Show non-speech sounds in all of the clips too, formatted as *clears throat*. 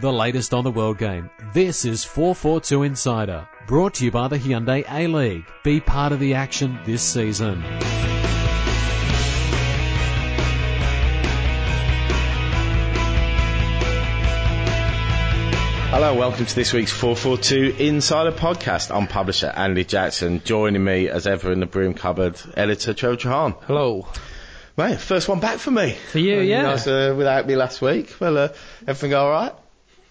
the latest on the world game. This is 442 Insider, brought to you by the Hyundai A-League. Be part of the action this season. Hello, welcome to this week's 442 Insider Podcast. I'm publisher Andy Jackson. Joining me as ever in the broom cupboard, editor Trevor Trahan. Hello. Mate, first one back for me. For you, yeah. You guys uh, without me last week. Well, uh, everything all right?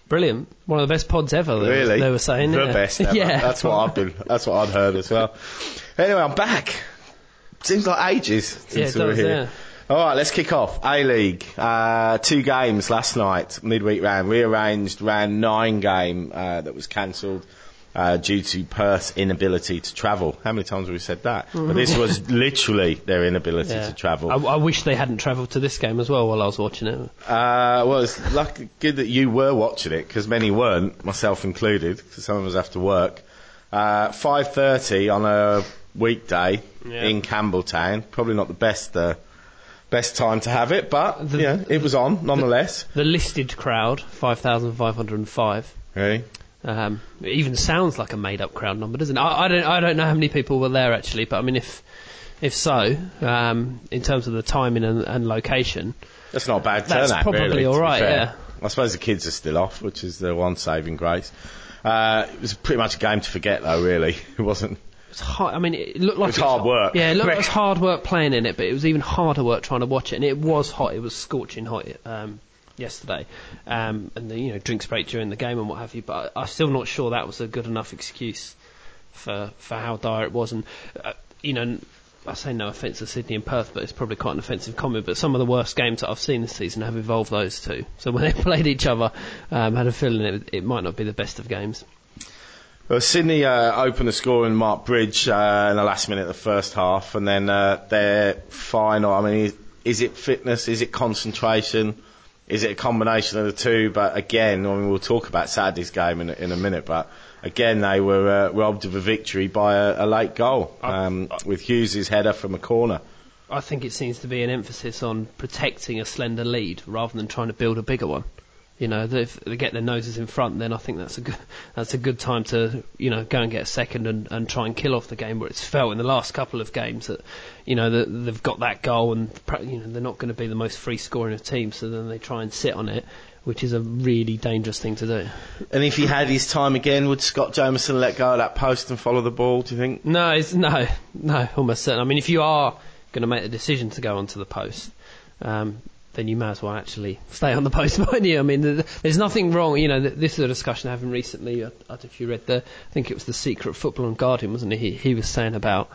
Brilliant. One of the best pods ever. They, Really? They were saying. the yeah. best. *laughs* Ever. yeah. That's what I've been. That's what I'd heard as well. Anyway, I'm back. Seems like ages since Yeah, we were does, here. yeah. All right, let's kick off. A League, uh, two games last night, midweek round, rearranged round nine game uh, that was cancelled uh, due to Perth's inability to travel. How many times have we said that? But this was literally their inability Yeah. to travel. I, I wish they hadn't travelled to this game as well while I was watching it. Uh, well, it's lucky, good that you were watching it because many weren't, myself included, because some of us have to work. Uh, 5:30 on a weekday Yeah. in Campbelltown. Probably not the best uh, best time to have it, but The- yeah, it was on nonetheless. The listed crowd, 5,505. Really? Um, it even sounds like a made-up crowd number, doesn't it? I, I don't. I don't know how many people were there actually, but I mean, if if so, um, in terms of the timing and, and location, That's not a bad That's turnout. probably really, all be yeah. I suppose the kids are still off, which is the one saving grace. Uh, it was pretty much a game to forget, though. Really, *laughs* it wasn't. it's hard. I mean, it looked like It was hard work. Yeah, it looked like it *laughs* was hard work playing in it, but it was even harder work trying to watch it. And it was hot. It was scorching hot um, yesterday, um, and the you know drinks break during the game and what have you. But I, I'm still not sure that was a good enough excuse for for how dire it was. And uh, you know, I say no offence to Sydney and Perth, but it's probably quite an offensive comment. But some of the worst games that I've seen this season have involved those two. So when they *laughs* played each other, um, had a feeling it, it might not be the best of games. Well, Sydney uh, opened the score in Mark Bridge uh, in the last minute of the first half, and then uh, their final. I mean, is, is it fitness? Is it concentration? Is it a combination of the two? But again, I mean, we'll talk about Saturday's game in, a- in a minute. But again, they were uh, robbed of a victory by a, a late goal um, with Hughes' header from a corner. I think it seems to be an emphasis on protecting a slender lead rather than trying to build a bigger one. You know, if they get their noses in front, then I think that's a good that's a good time to you know go and get a second and, and try and kill off the game. Where it's felt in the last couple of games that you know that they've got that goal and you know they're not going to be the most free scoring of teams, so then they try and sit on it, which is a really dangerous thing to do. And if he had his time again, would Scott Jamieson let go of that post and follow the ball? Do you think? No, it's, no, no, almost certain. I mean, if you are going to make the decision to go onto the post, um, then you may as well actually stay on the post, *laughs* you? I mean, there's nothing wrong. You know, this is a discussion I having recently. I, I don't know if you read the, I think it was the Secret Football and Guardian, wasn't it? He, he was saying about,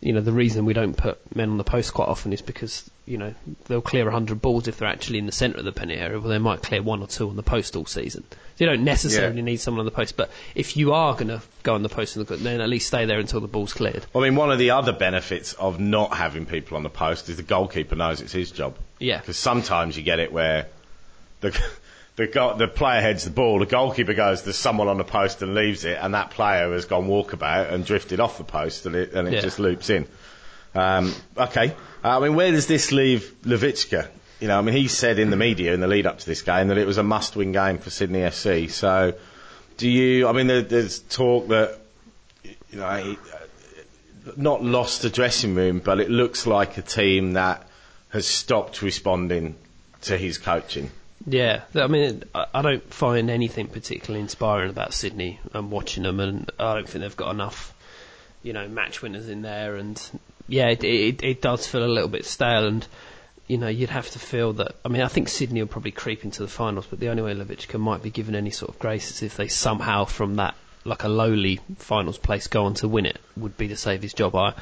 you know, the reason we don't put men on the post quite often is because, you know, they'll clear 100 balls if they're actually in the centre of the penalty area, well, they might clear one or two on the post all season. So you don't necessarily Yeah. need someone on the post, but if you are going to go on the post, then at least stay there until the ball's cleared. I mean, one of the other benefits of not having people on the post is the goalkeeper knows it's his job. Yeah. Because sometimes you get it where the the go- the player heads the ball, the goalkeeper goes, "There's someone on the post," and leaves it, and that player has gone walkabout and drifted off the post, and it and it Yeah. just loops in. Um, okay, uh, I mean, where does this leave Lavicka? You know, I mean, he said in the media in the lead up to this game that it was a must-win game for Sydney FC. So, do you? I mean, there, there's talk that you know. He, not lost the dressing room, but it looks like a team that has stopped responding to his coaching. Yeah, I mean, I don't find anything particularly inspiring about Sydney. I'm watching them, and I don't think they've got enough, you know, match winners in there. And yeah, it, it, it does feel a little bit stale. And you know, you'd have to feel that. I mean, I think Sydney will probably creep into the finals, but the only way Lavicka might be given any sort of grace is if they somehow, from that like a lowly finals place, go on to win it. Would be to save his job. I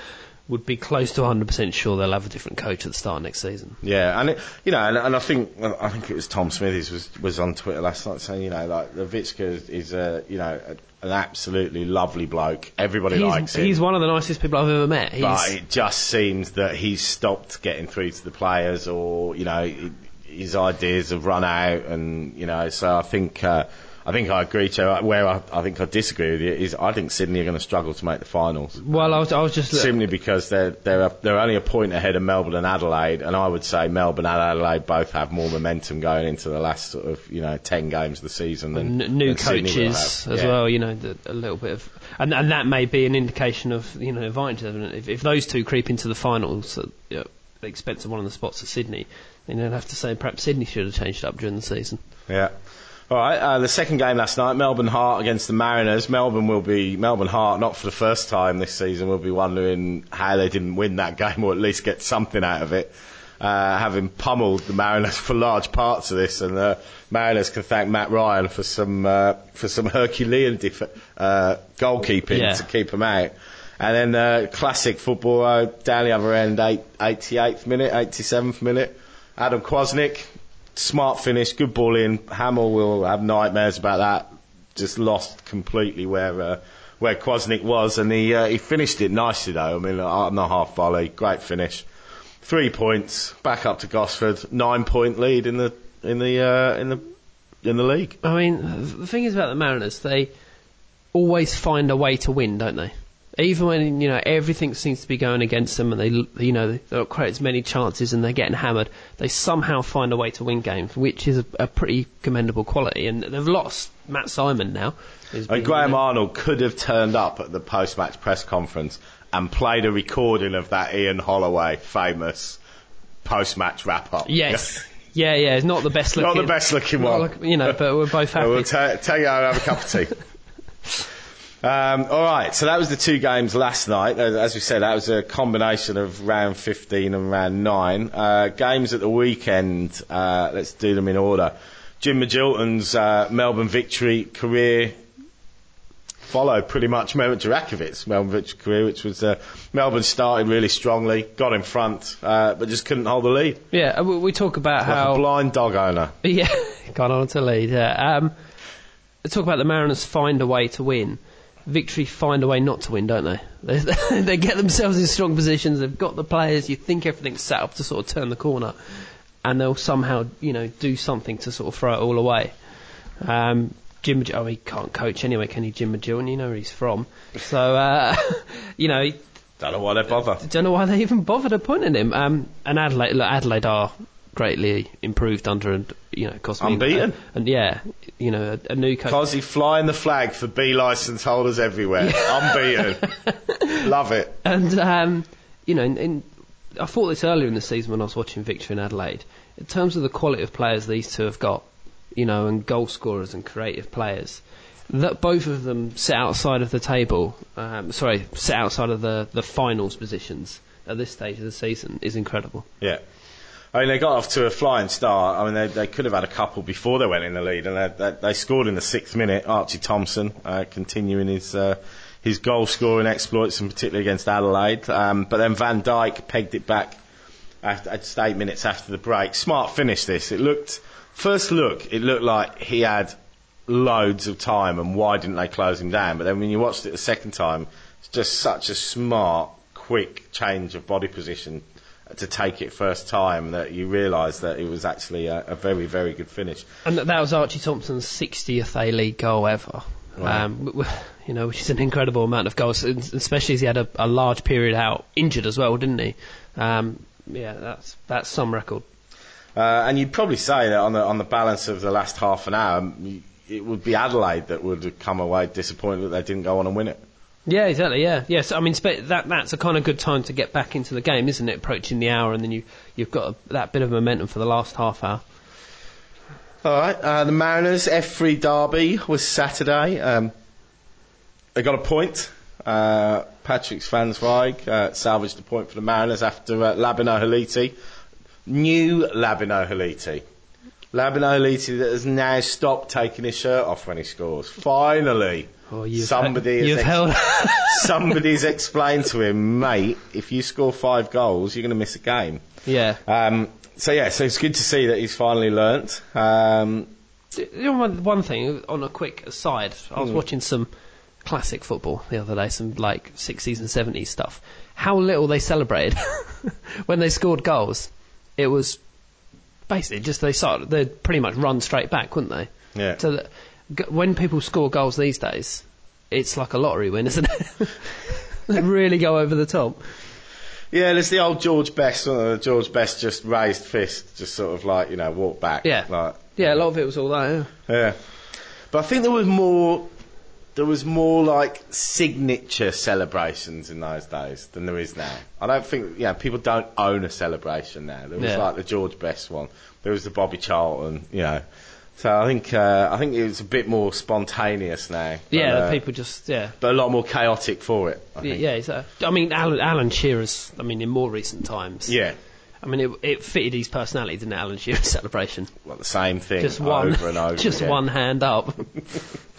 would be close to 100% sure they'll have a different coach at the start of next season. Yeah, and it, you know, and, and I think I think it was Tom Smithies was was on Twitter last night saying, you know, like Lavicka is, is a you know a, an absolutely lovely bloke. Everybody likes He's, him. he's one of the nicest people I've ever met. He's, but it just seems that he's stopped getting through to the players, or you know, his ideas have run out, and you know, so I think uh, I think I agree, Joe. Where I, I think I disagree with you is I think Sydney are going to struggle to make the finals. Well, I was, I was just Simply because they're they're a, they're only a point ahead of Melbourne and Adelaide, and I would say Melbourne and Adelaide both have more momentum going into the last sort of you know ten games of the season than N- new than coaches as Yeah. well. You know, the, a little bit of, and and that may be an indication of you know advantage. If, if those two creep into the finals at you know, the expense of one of the spots of Sydney, then you'd have to say perhaps Sydney should have changed up during the season. Yeah. All right. Uh, the second game last night, Melbourne Heart against the Mariners. Melbourne will be Melbourne Heart, not for the first time this season, will be wondering how they didn't win that *laughs* game or at least get something out of it. Uh, having pummeled the Mariners *laughs* for large parts of this, and the Mariners can thank Matt Ryan for some uh, for some *laughs* Herculean def- uh, goalkeeping Yeah. to keep them out. And then uh, classic football uh, down the other end, eight, 88th minute, 87th minute. Adam Kwasnik, smart finish, good ball in. Hamill will have nightmares about that. Just lost completely where uh, where Kwasnik was, and he uh, he finished it nicely though. I mean, on the half volley, great finish. Three points, back up to Gosford, nine point lead in the in the uh, in the in the league. I mean, the thing is about the Mariners, they always find a way to win, don't they? Even when you know everything seems to be going against them, and they, you know, they don't create as many chances, and they're getting hammered. They somehow find a way to win games, which is a, a pretty commendable quality. And they've lost Matt Simon now. And Graham Arnold could have turned up at the post-match press conference and played a recording of that Ian Holloway famous post-match wrap-up. Yes. *laughs* Yeah, yeah, it's not the best Not looking. the best looking one. like- you know, but we're both happy. We'll ta tell you how to have a cup of tea. *laughs* Um, all right, so that was the two games last night. Uh, As we said, that was a combination of round 15 and round 9. Uh, games at the weekend, uh, let's do them in order. Jim Magilton's uh, Melbourne victory career followed pretty much Melbourne Durakovic's Melbourne victory career, which was uh, Melbourne started really strongly, got in front, uh, but just couldn't hold the lead. yeah, we talk about a how blind dog owner. *laughs* Yeah, gone on to lead. Yeah. Um, talk about the Mariners find a way to win. Victory find a way not to win, don't they? *laughs* They, they get themselves in strong positions. They've got the players. You think everything's set up to sort of turn the corner, and they'll somehow, you know, do something to sort of throw it all away. Um, Jim, oh, he can't coach anyway, can he? Jim Magilton, you know where he's from. So, uh, *laughs* you know, Don't know why they bother. don't know why they even bothered appointing him. Um, and Adelaide, look, Adelaide are greatly improved under, and you know, Cosme. Unbeaten. and yeah, you know, a, a new coach. Cosy flying the flag for B license holders everywhere. *laughs* Unbeaten. *laughs* Love it. And um, you know, in, in, I thought this earlier in the season when I was watching Victory in Adelaide. In terms of the quality of players these two have got, you know, and goal scorers and creative players, that both of them sit outside of the table. Um, sorry, sit outside of the the finals positions at this stage of the season is incredible. Yeah. I mean, they got off to a flying start. I mean, they, they could have had a couple before they went in the lead, and they, they, they scored in the sixth minute. Archie Thompson uh, continuing his uh, his goal scoring exploits, and particularly against Adelaide. Um, but then Van Dijk pegged it back after, just eight minutes after the break. Smart finish. This it looked first look, it looked like he had loads of time, and why didn't they close him down? But then when you watched it the second time, it's just such a smart, quick change of body position to take it first time that you realise that it was actually a, a very, very good finish. And that was Archie Thompson's 60th A League goal ever. Wow. Um, you know, which is an incredible amount of goals, especially as he had a, a large period out injured as well, didn't he? Um, yeah, that's that's some record. Uh, and you'd probably say that on the on the balance of the last half an hour, it would be Adelaide that would have come away disappointed that they didn't go on and win it. Yeah, exactly. Yeah, yes. I mean, that that's a kind of good time to get back into the game, isn't it? Approaching the hour, and then you you've got a, that bit of momentum for the last half hour. All right, uh, the Mariners F3 derby was Saturday. Um, they got a point. Uh, Patrick Zwaanswijk uh, salvaged a point for the Mariners after uh, Labinot Haliti. New Labinot Haliti. Labinot Haliti that has now stopped taking his shirt off when he scores. Finally, Oh, somebody has ex- held. *laughs* *laughs* somebody's explained to him, mate, if you score five goals, you're going to miss a game. yeah. Um, so yeah, so it's good to see that he's finally learnt. Um, You know, one, one thing on a quick aside, I was watching some classic football the other day, some like 60s and 70s stuff. How little they celebrated *laughs* when they scored goals. It was basically just they started, they'd pretty much run straight back, wouldn't they? yeah. So that, g- when people score goals these days, it's like a lottery win, isn't it? *laughs* they really go over the top. Yeah, there's the old George Best. Uh, George Best just raised fist, just sort of like you know walk back. Yeah. Like, Yeah, a lot of it was all that. Yeah. yeah. But I think there was more. There was more like signature celebrations in those days than there is now. I don't think, you know, people don't own a celebration now. There was Yeah. like the George Best one. There was the Bobby Charlton, you know. So I think, uh, I think it was a bit more spontaneous now. But, Yeah, uh, people just yeah. but a lot more chaotic for it. I think. Yeah, exactly. I mean, Alan, Alan Shearer's. I mean, in more recent times. Yeah. I mean, it, it fitted his personality, didn't it? Alan Shearer's *laughs* celebration. Well, the same thing Just one, over and over. *laughs* just again. one hand up. *laughs*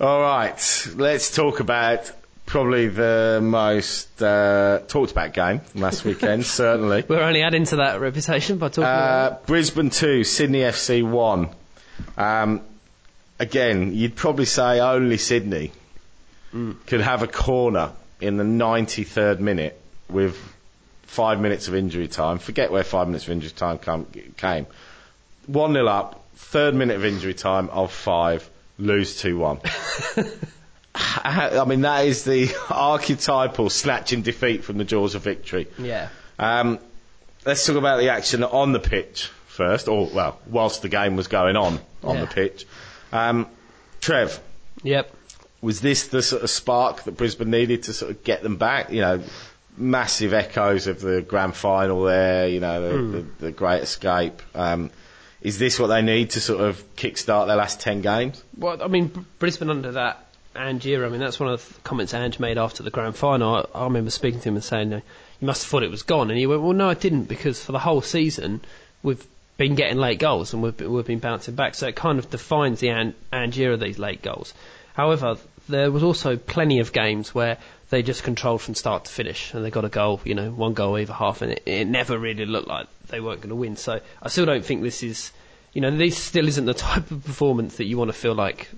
All right, let's talk about probably the most uh, talked about game from last *laughs* weekend, certainly. We're only adding to that reputation by talking about. Uh, Brisbane 2, Sydney FC 1. Um, again, you'd probably say only Sydney could have a corner in the 93rd minute with five minutes of injury time. Forget where five minutes of injury time come, came. 1 0 up, third minute of injury time of five, lose 2 1. *laughs* I mean, that is the *laughs* archetypal snatching defeat from the jaws of victory. Yeah. Um, let's talk about the action on the pitch first, or well, whilst the game was going on on Yeah. the pitch. Um, Trev, Yep. was this the sort of spark that Brisbane needed to sort of get them back? You know, massive echoes of the grand final there. You know, the, the, the great escape. Um, is this what they need to sort of kickstart their last ten games? Well, I mean, Brisbane under that Angier, I mean, that's one of the comments Ange made after the grand final. I, I remember speaking to him and saying, you must have thought it was gone. And he went, well, no, I didn't, because for the whole season, we've been getting late goals and we've been, we've been bouncing back. So it kind of defines the An- Angier of these late goals. However, there was also plenty of games where they just controlled from start to finish and they got a goal, you know, one goal either half, and it, it never really looked like they weren't going to win. So I still don't think this is, you know, this still isn't the *laughs* type of performance that you want to feel like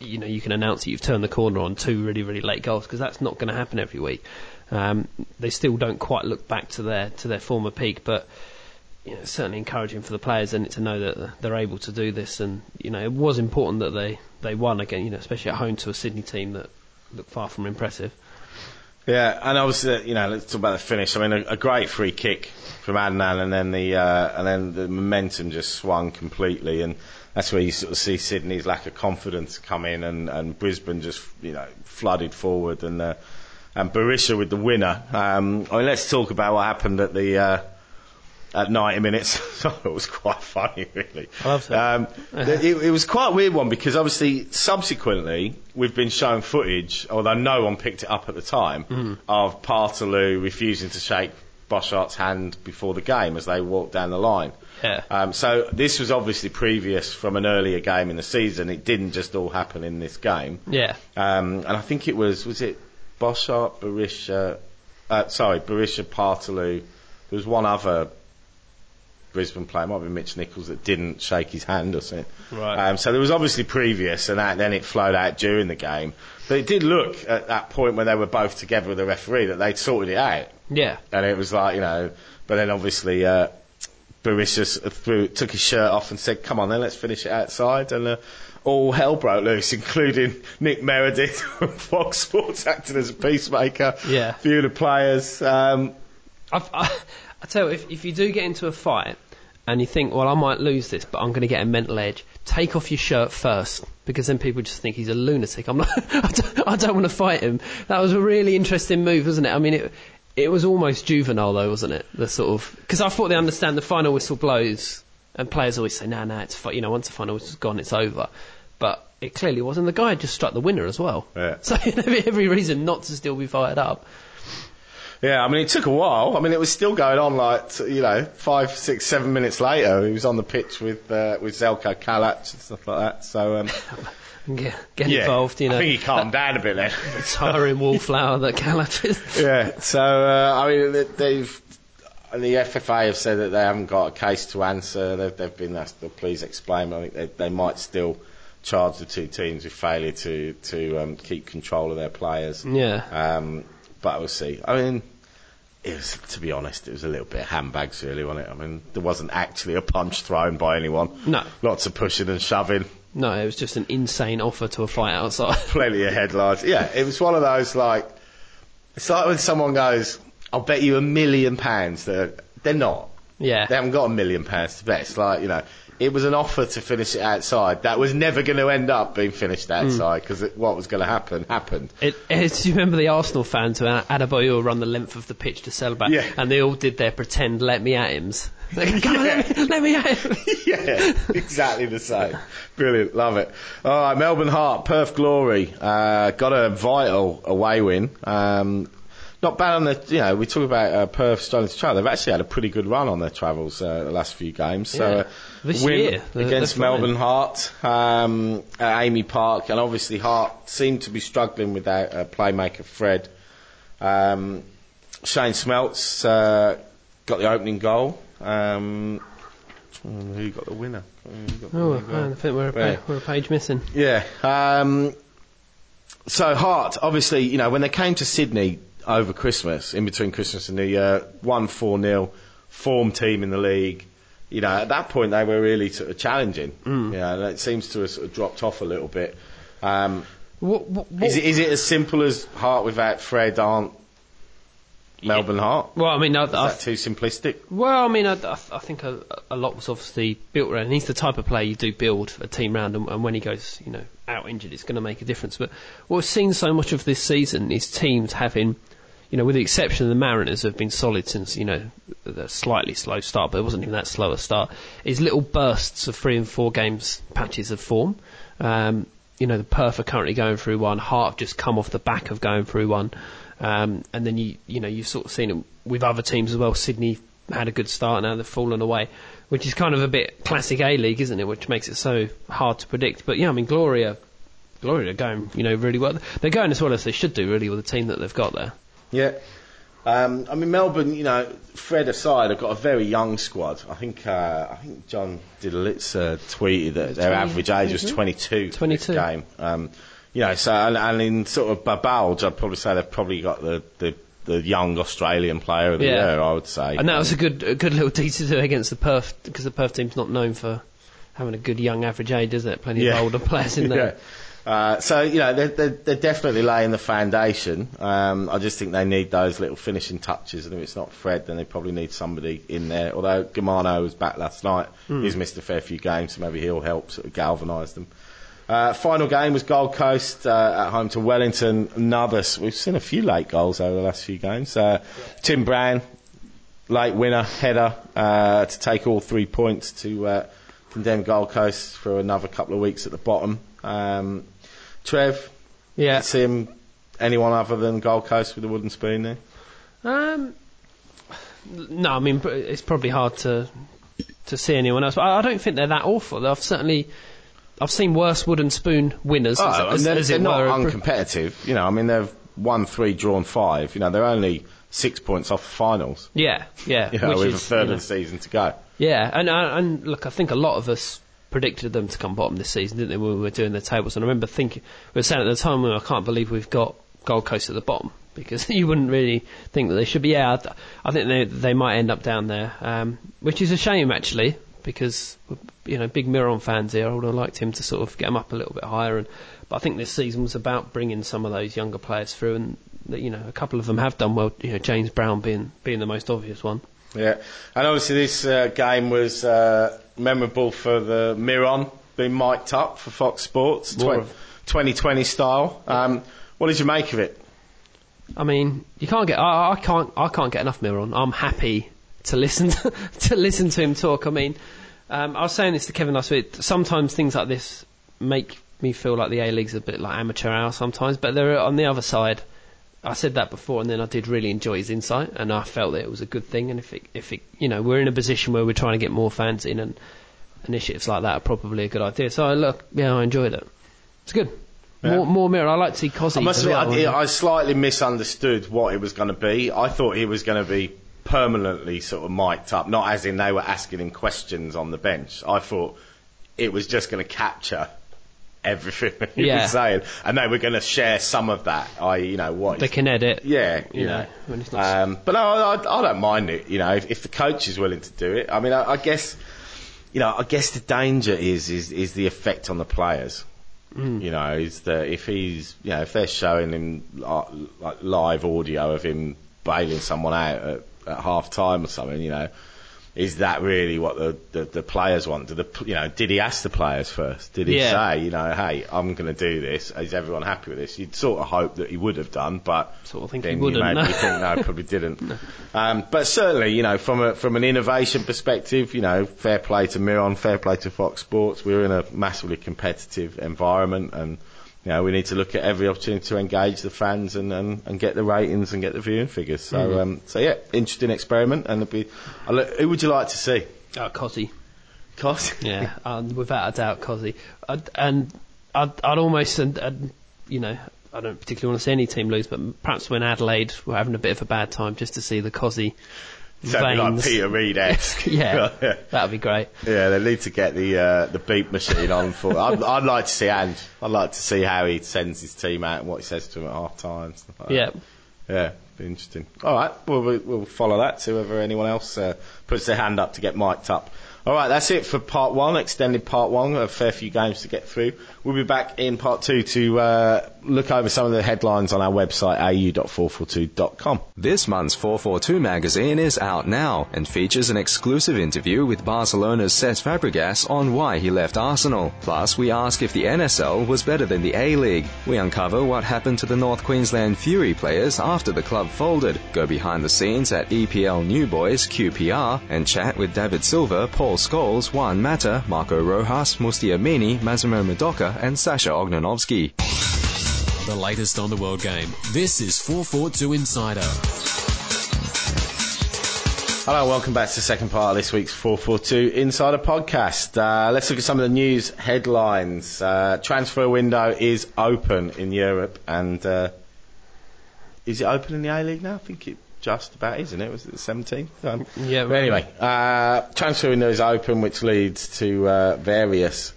you know you can announce that you've turned the corner on two really really late goals because that's not going to happen every week. Um, they still don't quite look back to their to their former peak, but you know, it's certainly encouraging for the players and to know that they're able to do this. And you know it was important that they they won again, you know, especially at home to a Sydney team that looked far from impressive. Yeah, and obviously, you know, let's talk about the finish. I mean, a, a great free kick from Adnan, and then the uh, and then the momentum just swung completely, and that's where you sort of see Sydney's lack of confidence come in, and, and Brisbane just you know flooded forward, and uh, and Berisha with the winner. Um, I mean, let's talk about what happened at the. Uh, at 90 minutes, so *laughs* it was quite funny, really. I loved it. Um, it, it was quite a weird one because obviously, subsequently, we've been shown footage, although no one picked it up at the time, of Paartalu refusing to shake Bosschaart's hand before the game as they walked down the line. Yeah. Um, so this was obviously previous from an earlier game in the season. It didn't just all happen in this game. Yeah, Um, and I think it was, was it Boshart, Berisha, uh, sorry, Berisha, Paartalu. There was one other Brisbane player, might be Mitch Nichols, that didn't shake his hand or something. Right. Um, so there was obviously previous, and that, then it flowed out during the game. But it did look at that point when they were both together with the referee that they'd sorted it out. yeah, And it was like, you know, but then obviously, uh, threw, took his shirt off and said, come on then, let's finish it outside. And, uh, all hell broke loose, *laughs* including Nick Meredith from *laughs* Fox Sports acting as a peacemaker. Yeah. A few of the players. Um, I've, I, I tell you, if, if you do get into a fight and you think, well, I might lose this, but I'm going to get a mental edge, take off your shirt first because then people just think he's a lunatic. I'm not, *laughs* I don't, I don't want to fight him. That was a really interesting move, wasn't it? I mean, it, it was almost juvenile though, wasn't it? The sort of because I thought they understand the final whistle blows, and players always say, no, no, it's fi-, you know, once the final whistle's gone, it's over. But it clearly wasn't. The guy had just struck the winner as well. Yeah. *laughs* So you know, every reason not to still be fired up. Yeah, I mean, it took a while. I mean, it was still going on like, you know, five, six, seven minutes later. He was on the pitch with, uh, with Zeljko Kalac and stuff like that. So, um, *laughs* Get, get yeah. involved, you know. I think he calmed down a bit then. *laughs* tiring wallflower that Kalac is. *laughs* yeah. So uh, I mean, they- they've and the FFA have said that they haven't got a case to answer. They've, they've been asked to please explain. I think they, they might still charge the two teams with failure to to um, keep control of their players. Yeah. Um, but we'll see. I mean. It was, to be honest, it was a little bit handbags, really, wasn't it? I mean, there wasn't actually a punch thrown by anyone. No. Lots of pushing and shoving. No, it was just an insane offer to a flight outside. *laughs* plenty of headlines. Yeah, it was one of those like it's like when someone goes, "I'll bet you a million pounds." They're they're not. yeah. They haven't got a million pounds to bet. It's like you know, it was an offer to finish it outside that was never going to end up being finished outside because what was going to happen happened. It, you remember the Arsenal fans who had Adebayor run the length of the pitch to celebrate? Yeah. And they all did their pretend let me at hims. *laughs* Like, Come on, let me, let me at him. *laughs* yeah, exactly the same. Brilliant, love it. All right, Melbourne Heart, Perth Glory, uh, got a vital away win. Um, not bad on the, you know, we talk about uh, Perth struggling to travel. They've actually had a pretty good run on their travels uh, the last few games. So, Yeah. uh, This win year, they're- against they're. Melbourne Heart um, at AAMI Park, and obviously Heart seemed to be struggling without uh, playmaker Fred. Um, Shane Smeltz uh, got the opening goal. Um, who got the winner? Got the Oh, goal? I think we're a, Yeah. we're a page missing. Yeah. Um, so Heart, obviously, you know, when they came to Sydney over Christmas, in between Christmas and New Year, won 4 0, form team in the league. You know, at that point they were really sort of challenging. Mm. You know, and it seems to have sort of dropped off a little bit. Um, What, what, what, is, it, is it as simple as Heart without Fred aren't Melbourne heart? well, I mean, I, Is I, that too simplistic? well, I mean, I, I, think a, a lot was obviously built around. He's the type of player you do build a team round, and, and when he goes, you know, out injured, it's going to make a difference. But what we've seen so much of this season is teams having, you know, with the exception of the Mariners, have been solid since, you know, the slightly slow start, but it wasn't even that slow a start. Is little bursts of three and four games patches of form. Um, you know, the Perth are currently going through one. Have just come off the back of going through one. Um, and then you, you know, you've sort of seen it with other teams as well. Sydney had a good start, now they've fallen away, which is kind of a bit classic A League, isn't it? Which makes it so hard to predict. But yeah, I mean, Gloria, Gloria are going, you know, really well. They're going as well as they should do, really, with the team that they've got there. Yeah. Um, I mean, Melbourne, you know, Fred aside, have got a very young squad. I think uh, I think John Diddlitz uh, tweeted that their 20, average age was 22? 22 for 22. game. Um, you know, so and, and in sort of Babalj, I'd probably say they've probably got the, the, the young Australian player of the Yeah. year. I would say. And that was a good, a good little deed to do against the Perth, because the Perth team's not known for having a good young average age, is it? Plenty Yeah. of older players in *laughs* there. Yeah. Uh, so you know they're, they're, they're definitely laying the foundation. Um, I just think they need those little finishing touches, and if it's not Fred, then they probably need somebody in there. Although Gamano was back last night, he's missed a fair few games, so maybe he'll help sort of galvanise them. Uh, final game was Gold Coast uh, at home to Wellington. Another, we've seen a few late goals over the last few games. Uh, Tim Brown, late winner, header uh, to take all three points to uh, condemn Gold Coast for another couple of weeks at the bottom. Um, Trev, Yeah. see him anyone other than Gold Coast with a wooden spoon there? Um, no, I mean it's probably hard to to see anyone else, but I I don't think they're that awful. I've certainly I've seen worse wooden spoon winners. Oh, as, they're, as they're not uncompetitive. You know, I mean, they've won three, drawn five. You know, they're only six points off the finals. Yeah, yeah. *laughs* You know, which with is, a third you know, of the season to go. Yeah, and uh, and look, I think a lot of us predicted them to come bottom this season, didn't they? When we were doing the tables, and I remember thinking we were saying at the time, well, I can't believe we've got Gold Coast at the bottom *laughs* because you wouldn't really think that they should be. Yeah, I, I think they they might end up down there, um, which is a shame actually because you know big Miron fans here. I would have liked him to sort of get them up a little bit higher, and but I think this season was about bringing some of those younger players through, and you know a couple of them have done well. You know James Brown being being the most obvious one. Yeah, and obviously this uh, game was uh, memorable for the Miron being mic'd up for Fox Sports, of- 2020 style. Um, what did you make of it? I mean, you can't get. I, I can't. I can't get enough Miron. I'm happy to listen to, *laughs* to listen to him talk. I mean, um, I was saying this to Kevin last week. Sometimes things like this make me feel like the A League's a bit like amateur hour sometimes. But they're on the other side, I said that before, and then I did really enjoy his insight, and I felt that it was a good thing. And if it, if it, you know, we're in a position where we're trying to get more fans in, and initiatives like that are probably a good idea. So I look, yeah, I enjoyed it. It's good. Yeah. More, more Miron. I like to see Cozzy. I must as admit, well. I, I slightly misunderstood what it was going to be. I thought he was going to be permanently sort of mic'd up, not as in they were asking him questions on the bench. I thought it was just going to capture everything *laughs* that he Yeah. was saying, and they were going to share some of that. I, you know, what they can edit. yeah, you, you know. know, when it's not Um, but no, I, I, I don't mind it. You know, if, if the coach is willing to do it. I mean, I, I guess you know, I guess the danger is is is the effect on the players. Mm. You know, is that if he's, you know, if they're showing him like, like live audio of him bailing someone out at, at half time or something, you know, is that really what the, the, the players want? Did the, you know, did he ask the players first? Did he Yeah. say, you know, hey, I'm going to do this? Is everyone happy with this? You'd sort of hope that he would have done, but Sort of think he wouldn't, You no. maybe think no, probably *laughs* didn't. Um, but certainly, you know, from a from an innovation perspective, you know, fair play to Miron, fair play to Fox Sports. We're in a massively competitive environment, and you know, we need to look at every opportunity to engage the fans and, and, and get the ratings and get the viewing figures. So, Mm-hmm. um, so yeah, interesting experiment, and it'll be. I'll look, who would you like to see? Uh, Cozzy. Cos? *laughs* Yeah, um, without a doubt, Cozzy. I'd, and I'd, I'd almost, and, and, you know, I don't particularly want to see any team lose, but perhaps when Adelaide were having a bit of a bad time, just to see the Cozzy Something like. Peter Reid esque. *laughs* yeah, that'd be great. Yeah, they need to get the uh, the beep machine on for. I'd, *laughs* I'd like to see Ange. I'd like to see how he sends his team out and what he says to them at half time. and like that. Yeah. Yeah, be interesting. All right, well, we- we'll follow that. See whether anyone else uh, puts their hand up to get mic'd up. All right, that's it for part one, extended part one. A fair few games to get through. We'll be back in part two to uh, look over some of the headlines on our website, au.442.com. This month's 442 magazine is out now and features an exclusive interview with Barcelona's Cesc Fabregas on why he left Arsenal. Plus, we ask if the NSL was better than the A-League. We uncover what happened to the North Queensland Fury players after the club folded, go behind the scenes at EPL New Boys QPR, and chat with David Silva, Paul Scholes, Juan Mata, Marco Rojas, Musti Amini, Massimo Murdocca, and Sasha Ognenovski. The latest on the world game. This is 442 Insider. Hello, welcome back to the second part of this week's 442 Insider Podcast. Uh, let's look at some of the news headlines. Uh, transfer window is open in Europe, and uh, is it open in the A League now? I think it just about is, isn't it? Was it the 17th? Um, Yeah, but anyway, uh, transfer window is open, which leads to uh, various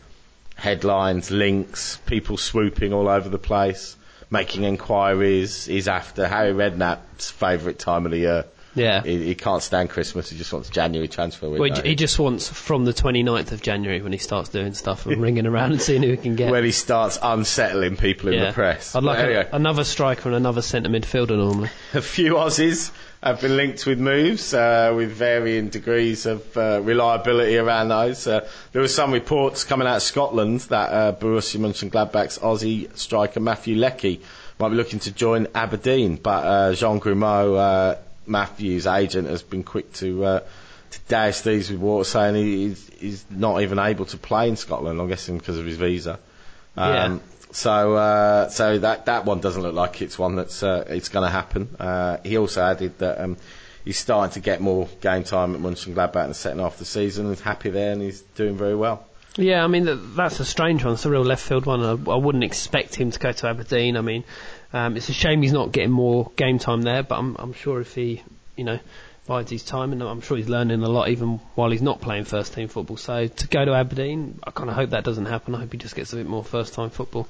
headlines, links, people swooping all over the place, making inquiries. Is after Harry Redknapp's favourite time of the year. Yeah. He, he can't stand Christmas. He just wants January transfer window. Well, he, just wants from the 29th of January when he starts doing stuff and *laughs* ringing around and seeing who he can get. when he starts unsettling people in yeah. the press. I'd like a- anyway, another striker and another centre midfielder normally. *laughs* a few Aussies have been linked with moves uh, with varying degrees of uh, reliability around those. Uh, there were some reports coming out of Scotland that uh, Borussia Mönchengladbach's Aussie striker Matthew Leckie might be looking to join Aberdeen, but uh, Jean Grimaud, uh, Matthew's agent, has been quick to uh, to douse these with water, saying he, he's, he's not even able to play in Scotland. I'm guessing because of his visa. Um, Yeah. So, uh, so that that one doesn't look like it's one that's uh, it's going to happen. Uh, he also added that um, he's starting to get more game time at Mönchengladbach in the second half of the season. He's happy there and he's doing very well. Yeah, I mean that's a strange one. It's a real left field one. I, I wouldn't expect him to go to Aberdeen. I mean, um, it's a shame he's not getting more game time there. But I'm, I'm sure if he, you know, bides his time, and I'm sure he's learning a lot even while he's not playing first team football. So to go to Aberdeen, I kind of hope that doesn't happen. I hope he just gets a bit more first time football.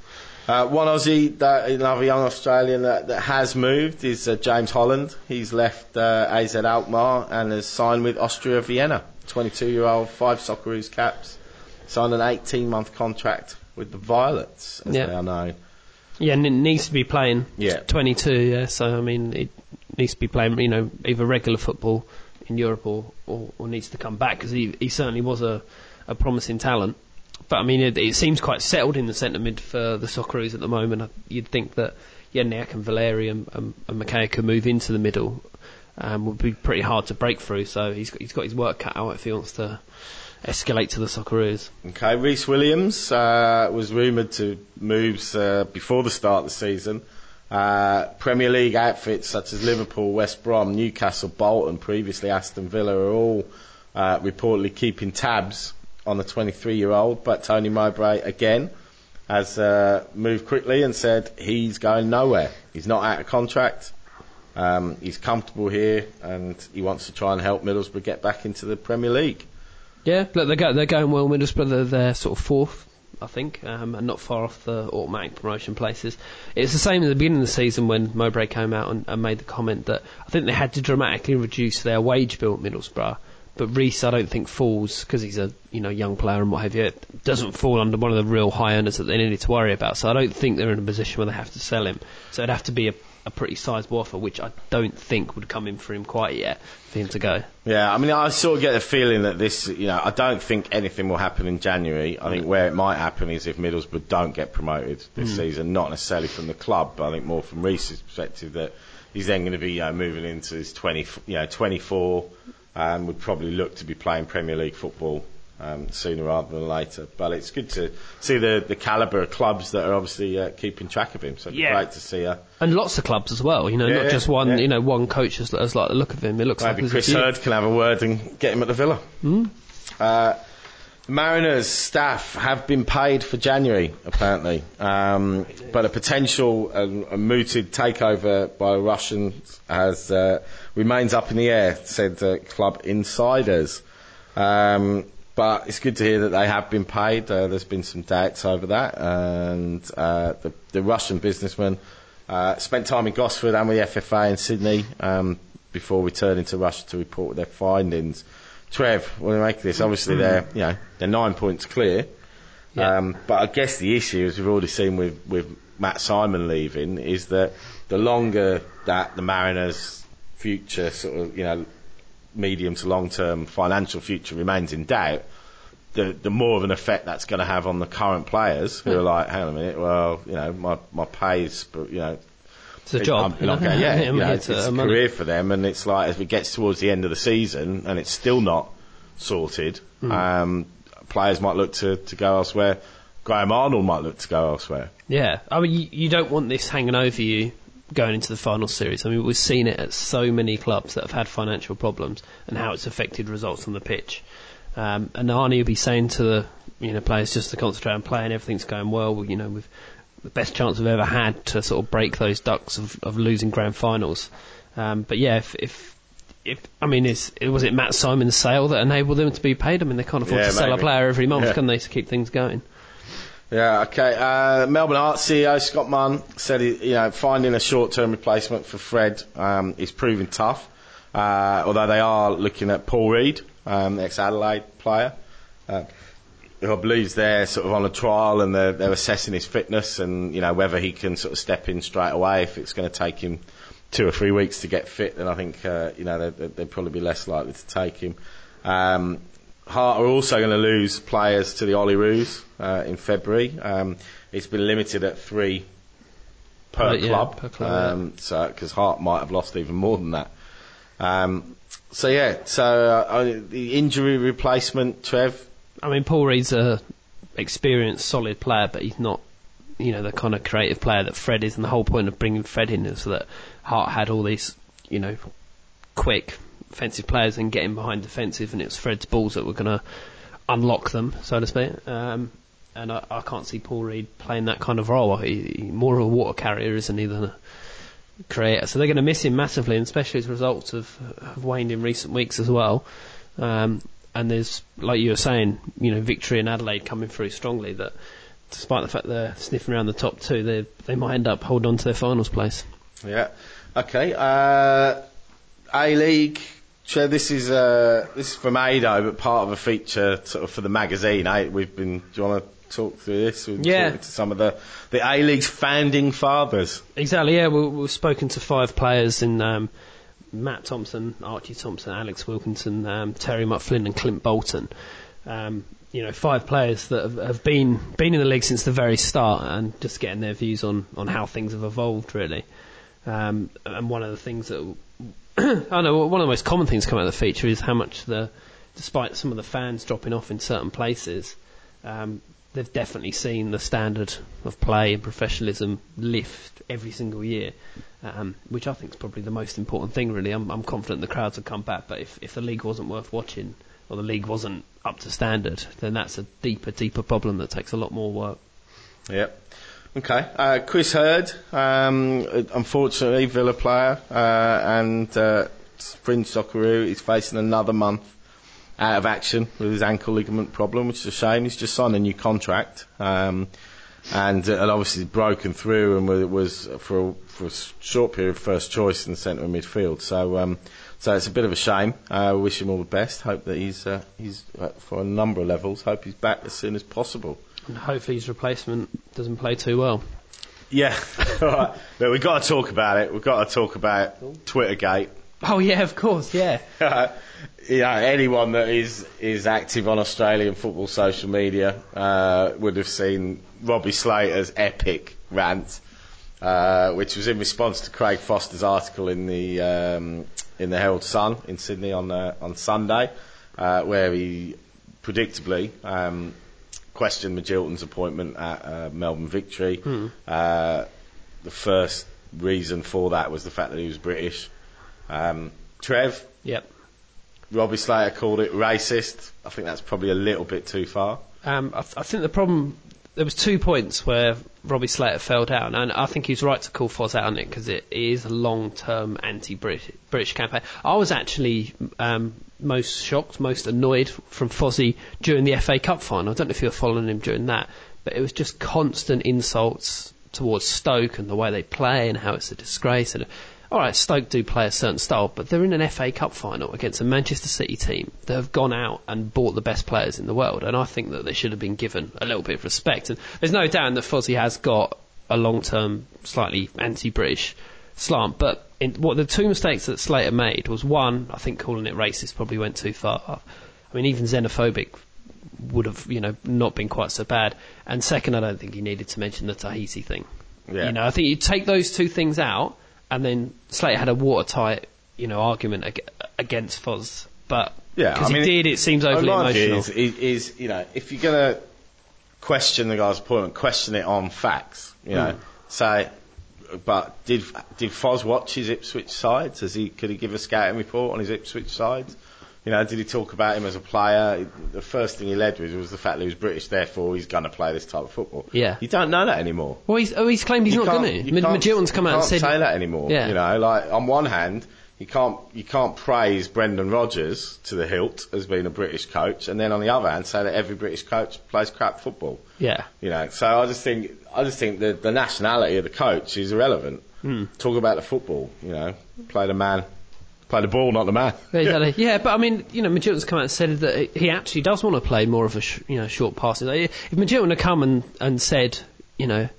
Uh, one Aussie, that, another young Australian that, that has moved is uh, James Holland. He's left uh, AZ Alkmaar and has signed with Austria Vienna. 22-year-old, five Socceroos caps, signed an 18-month contract with the Violets, as Yeah. they are known. Yeah, and it needs to be playing. Yeah. 22. Yeah, so I mean, it needs to be playing. You know, either regular football in Europe or or, or needs to come back because he he certainly was a a promising talent. But I mean, it, it seems quite settled in the centre mid for the Socceroos at the moment. You'd think that Jedinak and Valeri and, and, and could move into the middle. Um, would be pretty hard to break through. So he's got, he's got his work cut out if he wants to escalate to the Socceroos. Okay, Rhys Williams uh, was rumoured to move uh, before the start of the season. Uh, Premier League outfits such as Liverpool, West Brom, Newcastle, Bolton, previously Aston Villa, are all uh, reportedly keeping tabs on the 23-year-old. But Tony Mowbray again has uh, moved quickly and said he's going nowhere. He's not out of contract. Um, he's comfortable here and he wants to try and help Middlesbrough get back into the Premier League. Yeah, look, they're, go, they're going well. Middlesbrough, they're, they're sort of fourth, I think, um, and not far off the automatic promotion places. It's the same at the beginning of the season when Mowbray came out and, and made the comment that I think they had to dramatically reduce their wage bill at Middlesbrough but Rhys, I don't think falls because he's a you know young player and what have you. Doesn't fall under one of the real high earners that they need to worry about. So I don't think they're in a position where they have to sell him. So it'd have to be a, a pretty sizable offer, which I don't think would come in for him quite yet for him to go. Yeah, I mean, I sort of get the feeling that this, you know, I don't think anything will happen in January. I think where it might happen is if Middlesbrough don't get promoted this hmm. season, not necessarily from the club, but I think more from Rhys's perspective that he's then going to be, you know, moving into his 20, you know, 24, and would probably look to be playing Premier League football um, sooner rather than later. But it's good to see the the calibre of clubs that are obviously uh, keeping track of him. So it'd be Yeah. great to see uh, And lots of clubs as well, you know, Yeah, not just one, yeah. you know, one coach has, has like the look of him. It looks like Maybe there's a Chris few. Herd can have a word and get him at the Villa. Uh, the Mariners staff have been paid for January, apparently, um, but a potential and a mooted takeover by Russians has uh, remains up in the air, said uh, club insiders. Um, but it's good to hear that they have been paid. Uh, there's been some doubts over that, and uh, the, the Russian businessman uh, spent time in Gosford and with the FFA in Sydney um, before returning to Russia to report their findings. Trev, what do you make of this? Obviously, they're you know they're nine points clear, Yeah. um, but I guess the issue, as we've already seen with with Matt Simon leaving, is that the longer that the Mariners' future sort of you know medium to long term financial future remains in doubt, the the more of an effect that's going to have on the current players who are like, hang on a minute, well, you know, my my pay's, you know, It's a job. *laughs* You know? going- yeah, you know, it's, it's a money. career for them, and it's like as it gets towards the end of the season and it's still not sorted, Hmm. um, players might look to, to go elsewhere. Graham Arnold might look to go elsewhere. Yeah, I mean, you, you don't want this hanging over you going into the final series. I mean, we've seen it at so many clubs that have had financial problems and how it's affected results on the pitch. Um, and Arnie will be saying to the you know players just to concentrate on playing. Everything's going well. We, you know, we've the best chance we've ever had to sort of break those ducks of, of losing grand finals. Um, but yeah, if, if if I mean, is was it Matt Simon's sale that enabled them to be paid? I mean, they can't afford Yeah, to sell a player every month, Yeah. can they, to keep things going? Yeah, okay. Uh, Melbourne Arts CEO Scott Munn said, he, you know, finding a short-term replacement for Fred um, is proving tough. Uh, although they are looking at Paul Reid, um, ex-Adelaide player, uh, who I believe they're sort of on a trial and they're, they're assessing his fitness and you know whether he can sort of step in straight away. If it's going to take him two or three weeks to get fit, then I think uh, you know they'd, they'd probably be less likely to take him. Um, Heart are also going to lose players to the Olyroos uh, in February. Um, it's been limited at three per yeah, club, per club, yeah. um, so because Heart might have lost even more than that. Um, so yeah, so uh, uh, the injury replacement, Trev. I mean, Paul Reid's a experienced, solid player, but he's not, you know, the kind of creative player that Fred is. And the whole point of bringing Fred in is that Heart had all these, you know, quick offensive players and getting behind defensive, and it was Fred's balls that were going to unlock them, so to speak. Um, and I, I can't see Paul Reid playing that kind of role. He, he more of a water carrier, isn't he, than a creator. So they're going to miss him massively, and especially as results have, have waned in recent weeks as well. Um, and there's, like you were saying, you know, Victory in Adelaide coming through strongly. That, despite the fact they're sniffing around the top two, they they might end up holding on to their finals place. Yeah. Okay. Uh, A League. Trev, this is uh, this is from Ado, but part of a feature sort of for the magazine. Eh? We've been. Do you want to talk through this? We've Yeah. To some of the the A League's founding fathers. Exactly. Yeah, we, we've spoken to five players in um, Matt Thompson, Archie Thompson, Alex Wilkinson, um, Terry McFlynn, and Clint Bolton. Um, you know, five players that have, have been been in the league since the very start, and just getting their views on on how things have evolved, really. Um, and one of the things that *clears throat* I know one of the most common things come out of the feature is how much the, despite some of the fans dropping off in certain places, um, they've definitely seen the standard of play and professionalism lift every single year, um, which I think is probably the most important thing. Really, I'm, I'm confident the crowds will come back, but if, if the league wasn't worth watching or the league wasn't up to standard, then that's a deeper, deeper problem that takes a lot more work. Yep. Okay. Uh, Chris Herd, um, unfortunately, Villa player, uh, and uh, Fringe Socceroo is facing another month out of action with his ankle ligament problem, which is a shame. He's just signed a new contract, um, and, uh, and obviously broken through and was, for a, for a short period first choice in the centre of midfield. So um, So it's a bit of a shame. I uh, wish him all the best. Hope that he's uh, he's uh, for a number of levels. Hope he's back as soon as possible. And hopefully his replacement doesn't play too well. Yeah, *laughs* but we've got to talk about it. We've got to talk about Twittergate. Oh yeah, of course, yeah. *laughs* yeah, anyone that is is active on Australian football social media uh, would have seen Robbie Slater's epic rant, uh, which was in response to Craig Foster's article in the um, in the Herald Sun in Sydney on uh, on Sunday, uh, where he predictably um, questioned Magilton's appointment at uh, Melbourne Victory. Hmm. Uh, the first reason for that was the fact that he was British. Um, Trev, Yep. Robbie Slater called it racist. I think that's probably a little bit too far. Um, I, th- I think the problem there was two points where Robbie Slater fell down, and I think he's right to call Foz out on it because it is a long-term anti-British campaign. I was actually um, most shocked, most annoyed from Fozzie during the FA Cup final. I don't know if you were following him during that, but it was just constant insults towards Stoke and the way they play and how it's a disgrace. And all right, Stoke do play a certain style, but they're in an FA Cup final against a Manchester City team that have gone out and bought the best players in the world, and I think that they should have been given a little bit of respect. And there's no doubt that Fozzie has got a long-term, slightly anti-British slant, but in, what the two mistakes that Slater made was one, I think calling it racist probably went too far. I mean, even xenophobic would have, you know, not been quite so bad. And second, I don't think he needed to mention the Tahiti thing. Yeah. You know, I think you take those two things out, and then Slater had a watertight, you know, argument ag- against Foz. But Yeah, because I mean, he did, it seems overly emotional. Is, is, is, you know, if you're going to question the guy's appointment, question it on facts. You know, Hmm. say, but did did Foz watch his Ipswich sides? Has he could he give a scouting report on his Ipswich sides? You know, did he talk about him as a player? The first thing he led with was the fact that he was British, therefore he's going to play this type of football. Yeah. You don't know that anymore. Well, he's, oh, he's claimed he's You not going to. can't- come out and said say that anymore. Yeah. You know, like on one hand, you can't you can't praise Brendan Rodgers to the hilt as being a British coach, and then on the other hand, say that every British coach plays crap football. Yeah. You know, so I just think I just think the the nationality of the coach is irrelevant. Hmm. Talk about the football. You know, play the man, play the ball, not the man. Yeah, exactly. *laughs* yeah, but I mean, you know, Magilton's come out and said that he actually does want to play more of a sh- you know short passes. If Magilton had come and, and said, you know,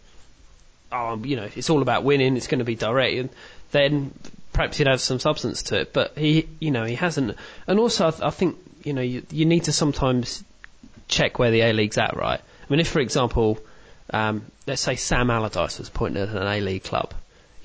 oh, you know, it's all about winning, it's going to be direct, and then perhaps he'd have some substance to it. But he, you know, he hasn't. And also, I, th- I think you know, you, you need to sometimes check where the A League's at, right? I mean, if for example, um, let's say Sam Allardyce was appointed at an A League club.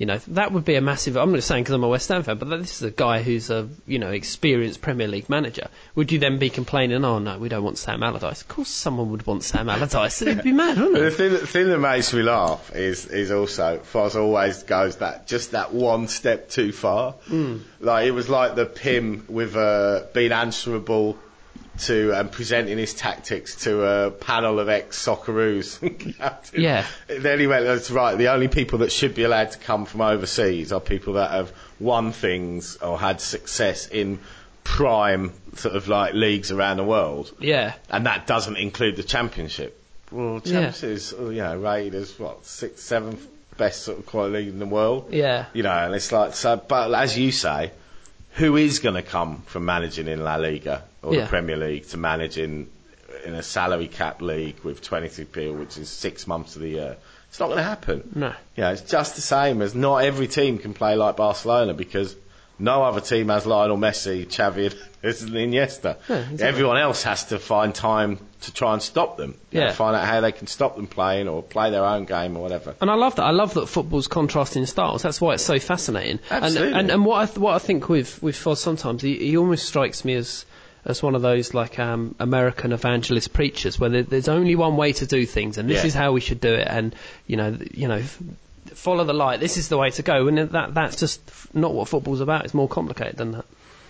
You know, that would be a massive. I'm not saying because I'm a West Ham fan, but this is a guy who's a you know experienced Premier League manager. Would you then be complaining? Oh no, we don't want Sam Allardyce. Of course, someone would want Sam Allardyce. It'd be mad, wouldn't The it? thing, the thing that makes me laugh is is also Foz always goes that just that one step too far. Mm. Like it was like the Pim with uh, being answerable to and presenting his tactics to a panel of ex Socceroos. Yeah. Then he went, that's right. The only people that should be allowed to come from overseas are people that have won things or had success in prime sort of like leagues around the world Yeah, and that doesn't include the championship. Well, Yeah. championship is you know rated as what sixth, seventh best sort of quality league in the world. yeah, You know, and it's like so. But as you say, who is going to come from managing in La Liga or Yeah. the Premier League to manage in in a salary cap league with 22p, which is six months of the year? It's not going to happen. no. Know, it's just the same as not every team can play like Barcelona because no other team has Lionel Messi, Xavi, and *laughs* Iniesta. Yeah, exactly. Everyone else has to find time to try and stop them. You know, Yeah. find out how they can stop them playing or play their own game or whatever. And I love that. I love that football's contrasting styles. That's why it's so fascinating. Absolutely. And, and, and what I th- what I think with with Foz sometimes he, he almost strikes me as as one of those like um, American evangelist preachers where there's only one way to do things and this Yeah. is how we should do it and you know you know follow the light. This is the way to go. And that that's just not what football's about. It's more complicated than that.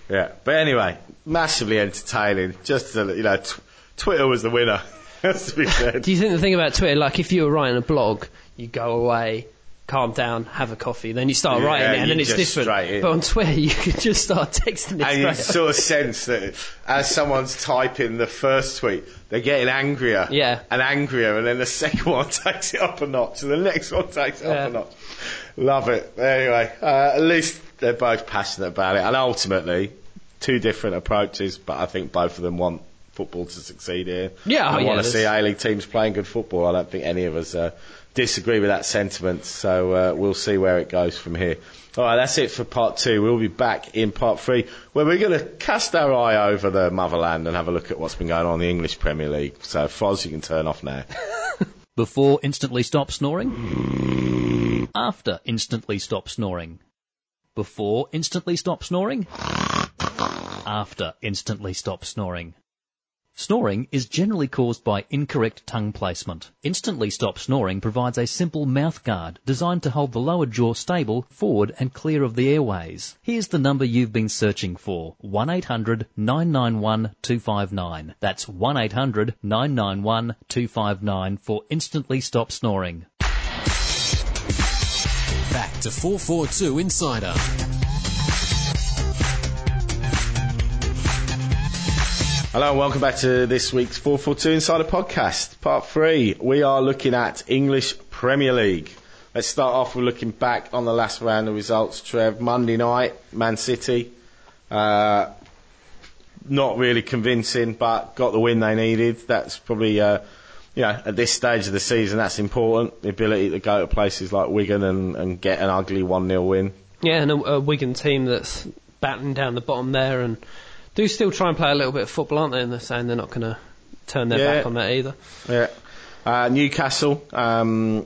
Yeah. But anyway, massively entertaining. Just to, you know, t- Twitter was the winner. Has *laughs* to be said. Do you think the thing about Twitter, like if you were writing a blog, you go away, calm down, have a coffee, then you start Yeah, writing it, and then it's different. But on Twitter, *laughs* you can just start texting it And you sort of sense that as someone's typing the first tweet, they're getting angrier Yeah. and angrier, and then the second *laughs* one takes it up a notch, and the next one takes it Yeah. up a notch. Love it. Anyway, uh, at least they're both passionate about it, and ultimately, two different approaches, but I think both of them want football to succeed here. Yeah, oh, I yeah, want to see A-League teams playing good football. I don't think any of us uh, disagree with that sentiment, so uh, we'll see where it goes from here. All right, that's it for part two. We'll be back in part three, where we're going to cast our eye over the motherland and have a look at what's been going on in the English Premier League. So, Foz, you can turn off now. *laughs* Before instantly stop snoring? After instantly stop snoring? Before instantly stop snoring? After instantly stop snoring? Snoring is generally caused by incorrect tongue placement. Instantly Stop Snoring provides a simple mouth guard designed to hold the lower jaw stable, forward and clear of the airways. Here's the number you've been searching for. 1-800-991-259. That's 1-800-991-259 for Instantly Stop Snoring. Back to 442 Insider. Hello and welcome back to this week's 442 Insider Podcast, part three. We are looking at English Premier League. Let's start off with looking back on the last round of results. Trev, Monday night, Man City. Uh, not really convincing, but got the win they needed. That's probably, uh, you know, at this stage of the season, that's important. The ability to go to places like Wigan and, and get an ugly 1 0 win. Yeah, and a, a Wigan team that's battling down the bottom there and do still try and play a little bit of football, aren't they? And they're saying they're not going to turn their Yeah. back on that either. Yeah. Uh, Newcastle, um,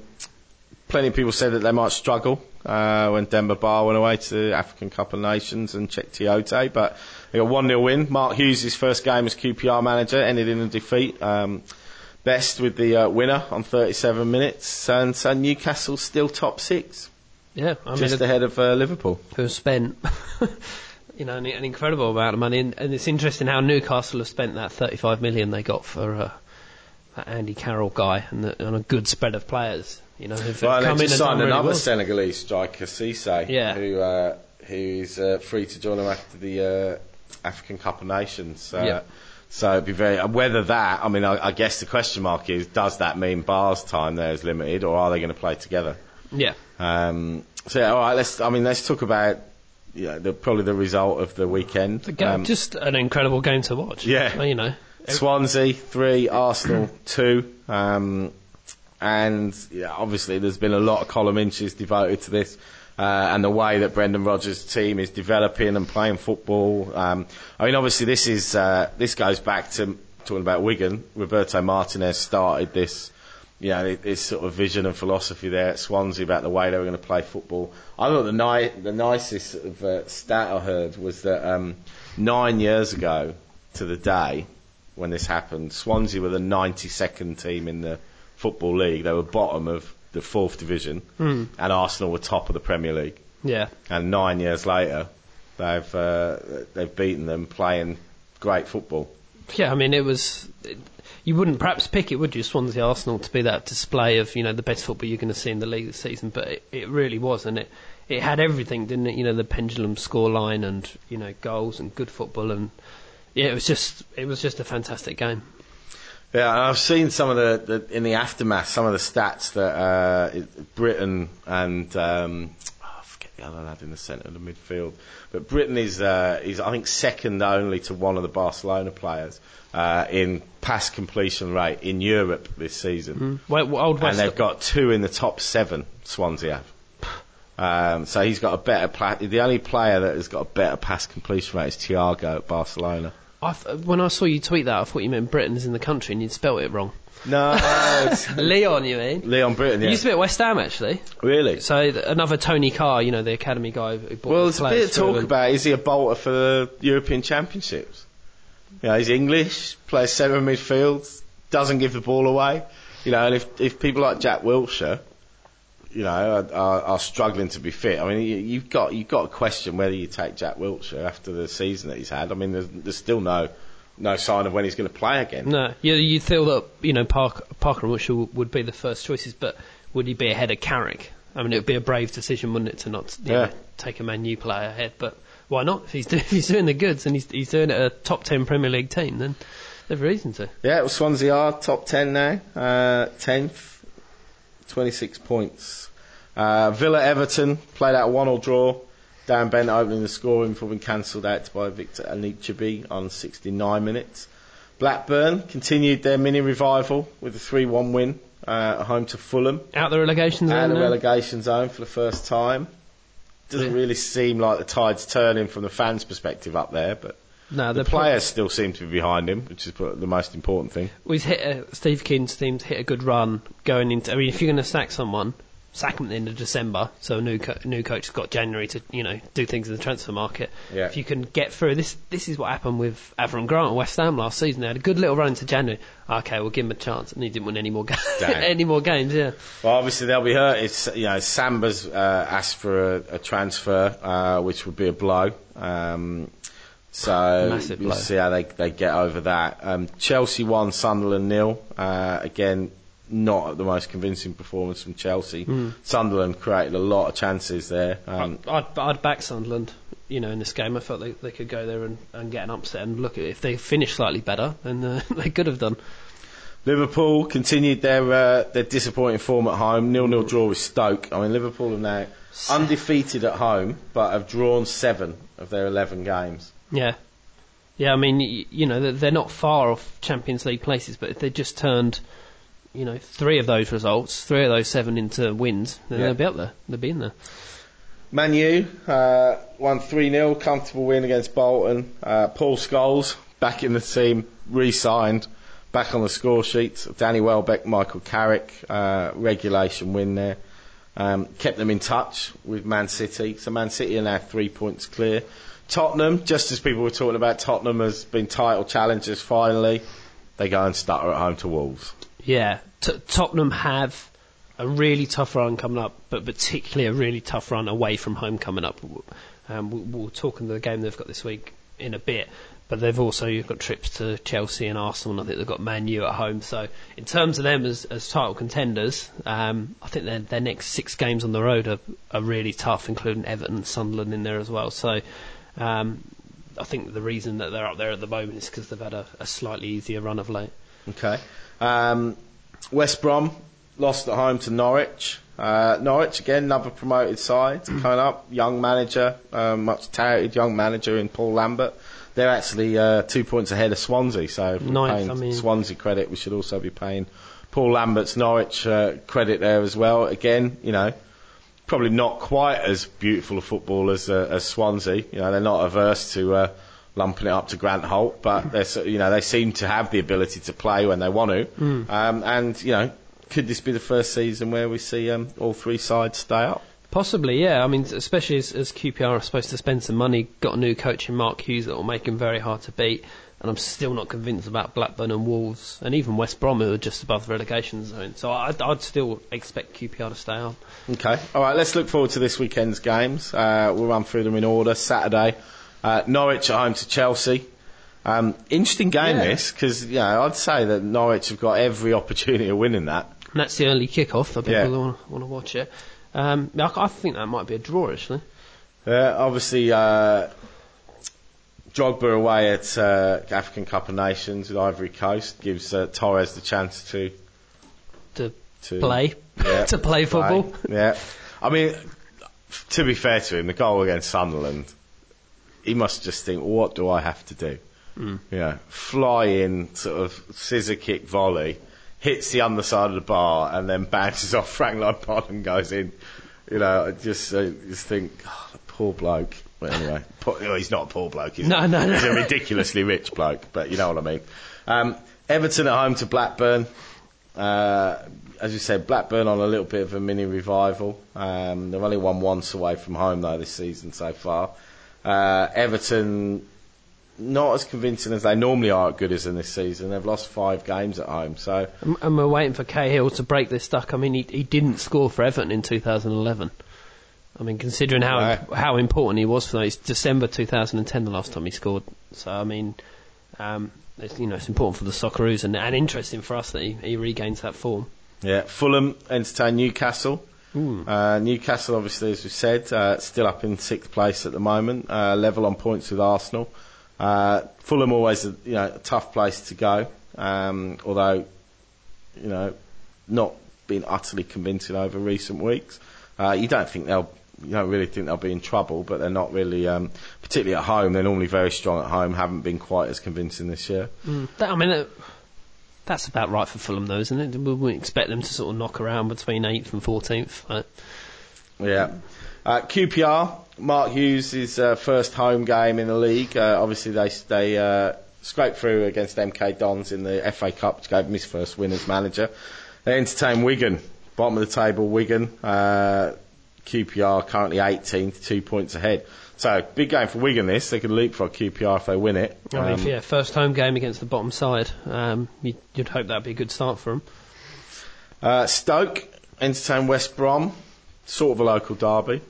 plenty of people said that they might struggle uh, when Demba Ba went away to the African Cup of Nations and Cheick Tiote, but they got 1 0 win. Mark Hughes' first game as QPR manager ended in a defeat. Um, best with the uh, winner on 37 minutes, and so Newcastle still top six, Yeah, I just ahead of uh, Liverpool. who spent, *laughs* you know, an, an incredible amount of money, and, and it's interesting how Newcastle have spent that 35 million they got for uh, that Andy Carroll guy and, the, and a good spread of players. You know, who've Well, come they in just and signed really another well. Senegalese striker, Cisse, Yeah. who uh, who is uh, free to join them after the uh, African Cup of Nations. Uh, Yeah. So it'd be very whether that. I mean, I, I guess the question mark is: Does that mean Ba's time there is limited, or are they going to play together? Yeah, Um, so yeah, all right. Let's. I mean, let's talk about know, the, probably the result of the weekend. the game, Um, just an incredible game to watch. Yeah. you know, Swansea three, Arsenal *clears throat* two, um, and yeah, obviously there's been a lot of column inches devoted to this. Uh, and the way that Brendan Rodgers' team is developing and playing football. Um, I mean, obviously this is uh, this goes back to talking about Wigan. Roberto Martinez started this, you know, this sort of vision and philosophy there at Swansea about the way they were going to play football. I thought the ni- the nicest sort of, uh, stat I heard was that um, nine years ago to the day when this happened, Swansea were the 92nd team in the Football League. They were bottom of the fourth division, and Arsenal were top of the Premier League. yeah, And nine years later, they've uh, they've beaten them playing great football. yeah. I mean, it was. You wouldn't perhaps pick it, would you, Swansea Arsenal, to be that display of you know the best football you're going to see in the league this season? But it, it really was, and it it had everything, didn't it? You know, the pendulum scoreline and you know goals and good football, and yeah, it was just it was just a fantastic game. Yeah, and I've seen some of the, the in the aftermath, some of the stats that uh, Britton and um, the other lad in the centre of the midfield, but Britton is uh, is I think second only to one of the Barcelona players uh, in pass completion rate in Europe this season, Well, well, Old and they've got two in the top seven. Swansea have. Um, so he's got a better. Pla- the only player that has got a better pass completion rate is Thiago at Barcelona. I when I saw you tweet that, I thought you meant Britain's in the country and you'd spelt it wrong. No, *laughs* Leon, you mean? Leon Britton. He Yeah. used to be at West Ham actually. really? So th- another Tony Carr, you know, the academy guy who bought Well, the there's a bit of talk and- about is he a bolter for the European Championships? You know, he's English, plays centre midfield, doesn't give the ball away. You know, and if if people like Jack Wilshere, you know, are, are, are struggling to be fit, I mean, you, you've got you've got to question whether you take Jack Wilshere after the season that he's had. I mean, there's, there's still no no sign of when he's going to play again. No, you you feel that you know Park, Parker and Wilshere would be the first choices, but would he be ahead of Carrick? I mean, it would be a brave decision, wouldn't it, to not Yeah. know, take a Man U player ahead? But why not? If he's, do, *laughs* if he's doing the goods and he's, he's doing it at a top 10 Premier League team, then they've reason to. Yeah, well, Swansea are top 10 now, uh, 10th, 26 points. Uh, Villa Everton played out a 1 all draw. Darren Bent opening the scoring before being cancelled out by Victor Anichebe on 69 minutes. Blackburn continued their mini revival with a 3 1 win uh, at home to Fulham. Out the relegation zone Out of the now? relegation zone for the first time. Doesn't Yeah. really seem like the tide's turning from the fans' perspective up there, but No, the the pro- players still seem to be behind him, which is the most important thing. We've hit a, Steve Kean's team's hit a good run going into. I mean, if you're going to sack someone, sack them at the end of December. So a new co- new coach has got January to you know do things in the transfer market. Yeah. If you can get through this, this is what happened with Avram Grant at West Ham last season. They had a good little run into January. Okay, we'll give him a chance, and he didn't win any more games. *laughs* Any more games, yeah. Well, obviously they'll be hurt. It's you know Samba's uh, asked for a, a transfer, uh, which would be a blow. Um, so Massive we'll blow. see how they they get over that. Um, Chelsea won, Sunderland nil. Uh, again, not the most convincing performance from Chelsea. Hmm. Sunderland created a lot of chances there. Um, I'd, I'd back Sunderland. You know, in this game, I felt they, they could go there and, and get an upset. And look, if they finish slightly better, then uh, *laughs* they could have done. Liverpool continued their uh, their disappointing form at home. Nil nil draw with Stoke. I mean, Liverpool are now undefeated at home, but have drawn seven of their eleven games. Yeah. Yeah, I mean, you know, they're- they're not far off Champions League places, but if they just turned, you know, three of those results, three of those seven into wins, then Yeah. they'll be up there. They'll be in there. Man U uh, won 3 0, comfortable win against Bolton. Uh, Paul Scholes back in the team, re signed, back on the score sheet. Danny Welbeck, Michael Carrick, uh, regulation win there. Um, kept them in touch with Man City. So Man City are now three points clear. Tottenham, just as people were talking about Tottenham as being title challengers finally, they go and stutter at home to Wolves. Yeah, T- Tottenham have a really tough run coming up, but particularly a really tough run away from home coming up. Um, we- we'll talk in the game they've got this week in a bit, but they've also got trips to Chelsea and Arsenal, and I think they've got Man U at home. So in terms of them as, as title contenders, um, I think their, their next six games on the road are, are really tough, including Everton and Sunderland in there as well. So um, I think the reason that they're up there at the moment is because they've had a, a slightly easier run of late. Okay. Um, West Brom lost at home to Norwich. Uh, Norwich again, another promoted side coming up. Young manager, um, much touted young manager in Paul Lambert. They're actually uh, two points ahead of Swansea, so if we're Ninth, paying I mean- Swansea credit, we should also be paying Paul Lambert's Norwich uh, credit there as well. Again, you know, probably not quite as beautiful a football as, uh, as Swansea. You know, they're not averse to uh, lumping it up to Grant Holt, but *laughs* they're you know they seem to have the ability to play when they want to. Um, and you know, could this be the first season where we see um, all three sides stay up? Possibly, yeah. I mean, especially as, as QPR are supposed to spend some money, got a new coach in Mark Hughes that will make him very hard to beat. And I'm still not convinced about Blackburn and Wolves, and even West Brom who are just above the relegation zone. So I'd, I'd still expect QPR to stay on. Okay. All right. Let's look forward to this weekend's games. Uh, we'll run through them in order. Saturday, uh, Norwich at home to Chelsea. Um, interesting game Yeah. this because you know I'd say that Norwich have got every *laughs* opportunity of winning that. And that's the early kick-off for people Yeah. who want, want to watch it. Um, I, I think that might be a draw actually. Uh, obviously, uh, Drogba away at uh, African Cup of Nations with Ivory Coast gives uh, Torres the chance to To to play, *laughs* Yeah, *laughs* to play football. Yeah, I mean, to be fair to him, the goal against Sunderland, he must just think, what do I have to do? Mm. You know, fly in, sort of scissor kick volley, hits the underside of the bar, and then bounces off Frank Lampard and goes in. You know, I just uh, just think, oh, poor bloke. But anyway, poor, well, he's not a poor bloke. He's, No, no, no. he's a ridiculously rich bloke, but you know what I mean. Um, Everton at home to Blackburn. Uh, as you said, Blackburn on a little bit of a mini revival. Um, they've only won once away from home though this season so far. Uh, Everton not as convincing as they normally are at Goodison this season. They've lost five games at home, so And- And we're waiting for Cahill to break this duck. I mean, he, he didn't score for Everton in 2011. I mean, considering how No. how important he was for them, it's December 2010 the last time he scored. So I mean, um, it's, you know, it's important for the Socceroos and, and interesting for us that he, he regains that form. yeah. Fulham entertain Newcastle. Uh, Newcastle, obviously, as we said, uh, still up in sixth place at the moment, uh, level on points with Arsenal. Uh, Fulham always a, you know, a tough place to go, um, although, you know, not been utterly convincing over recent weeks. Uh, you don't think they'll, you don't really think they'll be in trouble, but they're not really, um, particularly at home. They're normally very strong at home. Haven't been quite as convincing this year. That, I mean, uh, that's about right for Fulham, though, isn't it? We wouldn't expect them to sort of knock around between 8th and 14th. Right? Yeah. Uh, QPR, Mark Hughes' uh, first home game in the league. Uh, obviously, they they uh, scraped through against MK Dons in the FA Cup, which gave him his first win as manager. They entertained Wigan, bottom of the table. Wigan, uh, QPR currently 18th, two points ahead. So big game for Wigan. This they could leapfrog QPR if they win it. Um, yeah, first home game against the bottom side. Um, you'd, you'd hope that'd be a good start for them. uh, Stoke entertain West Brom, sort of a local derby.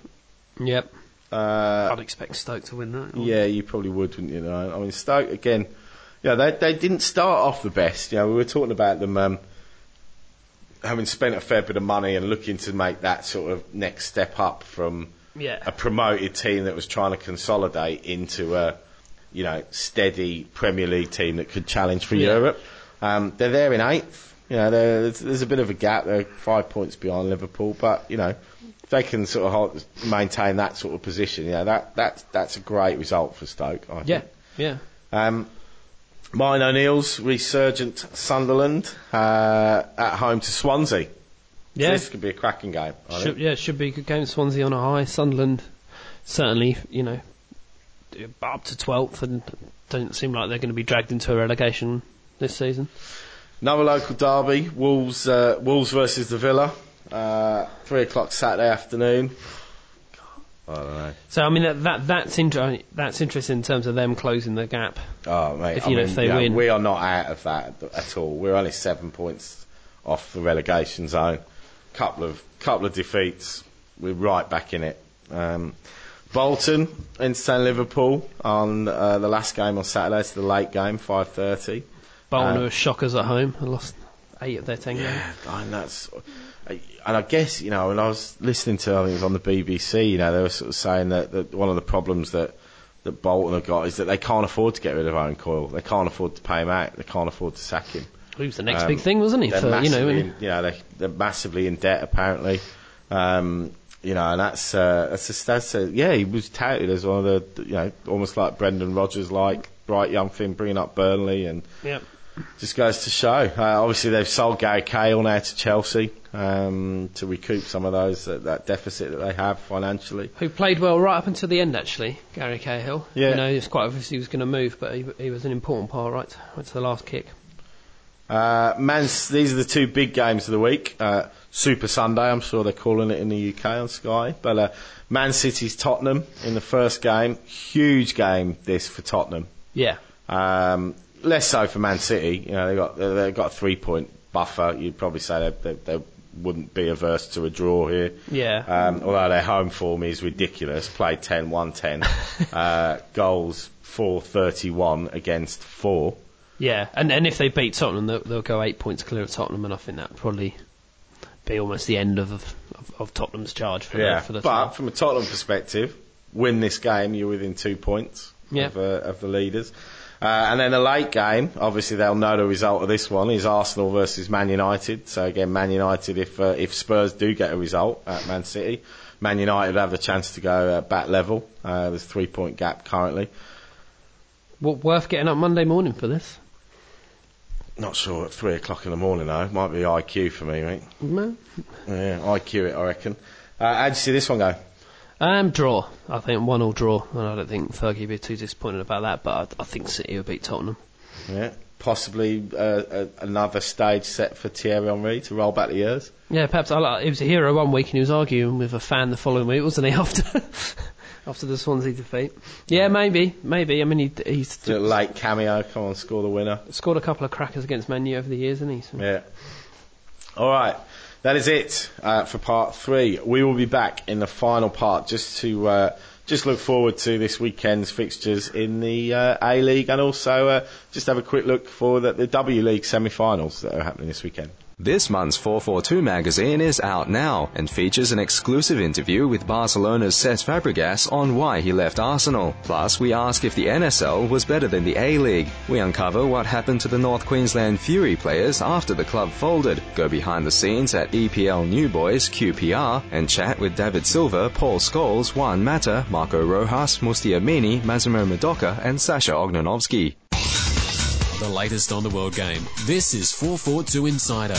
Yep. Uh, I'd expect Stoke to win that. Yeah, you probably would, wouldn't you? Know? I mean, Stoke again. Yeah, they they didn't start off the best. You know, we were talking about them um, having spent a fair bit of money and looking to make that sort of next step up from Yeah. a promoted team that was trying to consolidate into a you know steady Premier League team that could challenge for Yeah. Europe. Um, they're there in eighth. You know, there's, there's a bit of a gap. They're five points behind Liverpool, but you know. If they can sort of hold, maintain that sort of position, yeah, that that's that's a great result for Stoke. I Yeah. think. Yeah. Um, Martin O'Neill's resurgent Sunderland uh, at home to Swansea. So Yeah. this could be a cracking game. Should, yeah, should be a good game. Swansea on a high. Sunderland, certainly, you know, up to 12th and don't seem like they're going to be dragged into a relegation this season. Another local derby: Wolves uh, Wolves versus the Villa. Uh, three o'clock Saturday afternoon. I don't know. So, I mean, that, that that's, inter- that's interesting in terms of them closing the gap. Oh mate, If, I know, mean, if they yeah, win. we are not out of that at all. We're only seven points off the relegation zone. Couple of couple of defeats, we're right back in it. Um, Bolton entertain Liverpool on uh, the last game on Saturday. It's the late game, five thirty. Bolton Um, are shockers at home and lost eight of their ten games. Yeah, and that's, and I guess you know, when I was listening to, I think it was on the BBC, you know, they were sort of saying that, that one of the problems that that Bolton have got is that they can't afford to get rid of Owen Coyle. They can't afford to pay him out. They can't afford to sack him. He was the next Um, big thing, wasn't he? They're For, you know, in, you know, they, they're massively in debt apparently. Um, you know, and that's uh, that's a, that's a, yeah, he was touted as one of the, you know, almost like Brendan Rodgers, like bright young thing, bringing up Burnley and yeah. just goes to show. Uh, obviously, they've sold Gary Cahill now to Chelsea um, to recoup some of those that, that deficit that they have financially. Who played well right up until the end, actually, Gary Cahill. Yeah. You know, it's quite obvious he was going to move, but he, he was an important part, right, right to the last kick. Uh, Man's, these are the two big games of the week. Uh, Super Sunday, I'm sure they're calling it in the UK on Sky. But uh, Man City's Tottenham in the first game. Huge game this for Tottenham. Yeah. Um, less so for Man City. You know, they got they- they've got a three point buffer. You'd probably say they, they, they wouldn't be averse to a draw here. Yeah. Um, although their home form is ridiculous. Played 10 1 10. *laughs* uh, goals 4 31 against 4. Yeah, and and if they beat Tottenham, they'll, they'll go eight points clear of Tottenham, and I think that probably be almost the end of of, of Tottenham's charge for Yeah. the for the but title. from a Tottenham perspective, win this game, you're within two points Yeah. of, uh, of the leaders. Uh, and then the late game, obviously they'll know the result of this one is Arsenal versus Man United. So again, Man United, if uh, if Spurs do get a result at Man City, Man United have the chance to go uh, back level. Uh, there's three point gap currently. Well, worth getting up Monday morning for this. Not sure at three o'clock in the morning though. Might be IQ for me, mate. No. Yeah, IQ it, I reckon. Uh, how'd you see this one go? Um, draw. I think one all draw, and I don't think Fergie would be too disappointed about that. But I, I think City will beat Tottenham. Yeah, possibly uh, uh, another stage set for Thierry Henry to roll back the years. Yeah, perhaps I like, he was a hero one week, and he was arguing with a fan the following week, wasn't he? *laughs* After after the Swansea defeat. Yeah, maybe, maybe. I mean, he, he's a late cameo, come on, score the winner. scored a couple of crackers against Man U over the years, hasn't he? So- Yeah. All right, that is it uh, for part three. We will be back in the final part just to uh, just look forward to this weekend's fixtures in the uh, A League and also uh, just have a quick look for the, the W League semi-finals that are happening this weekend. This month's 442 magazine is out now and features an exclusive interview with Barcelona's Cesc Fabregas on why he left Arsenal. Plus, we ask if the NSL was better than the A-League. We uncover what happened to the North Queensland Fury players after the club folded, go behind the scenes at EPL New Boys QPR, and chat with David Silva, Paul Scholes, Juan Mata, Marco Rojas, Musti Amini, Massimo Murdocca, and Sasha Ognenovski. The latest on the world game. This is 442 Insider.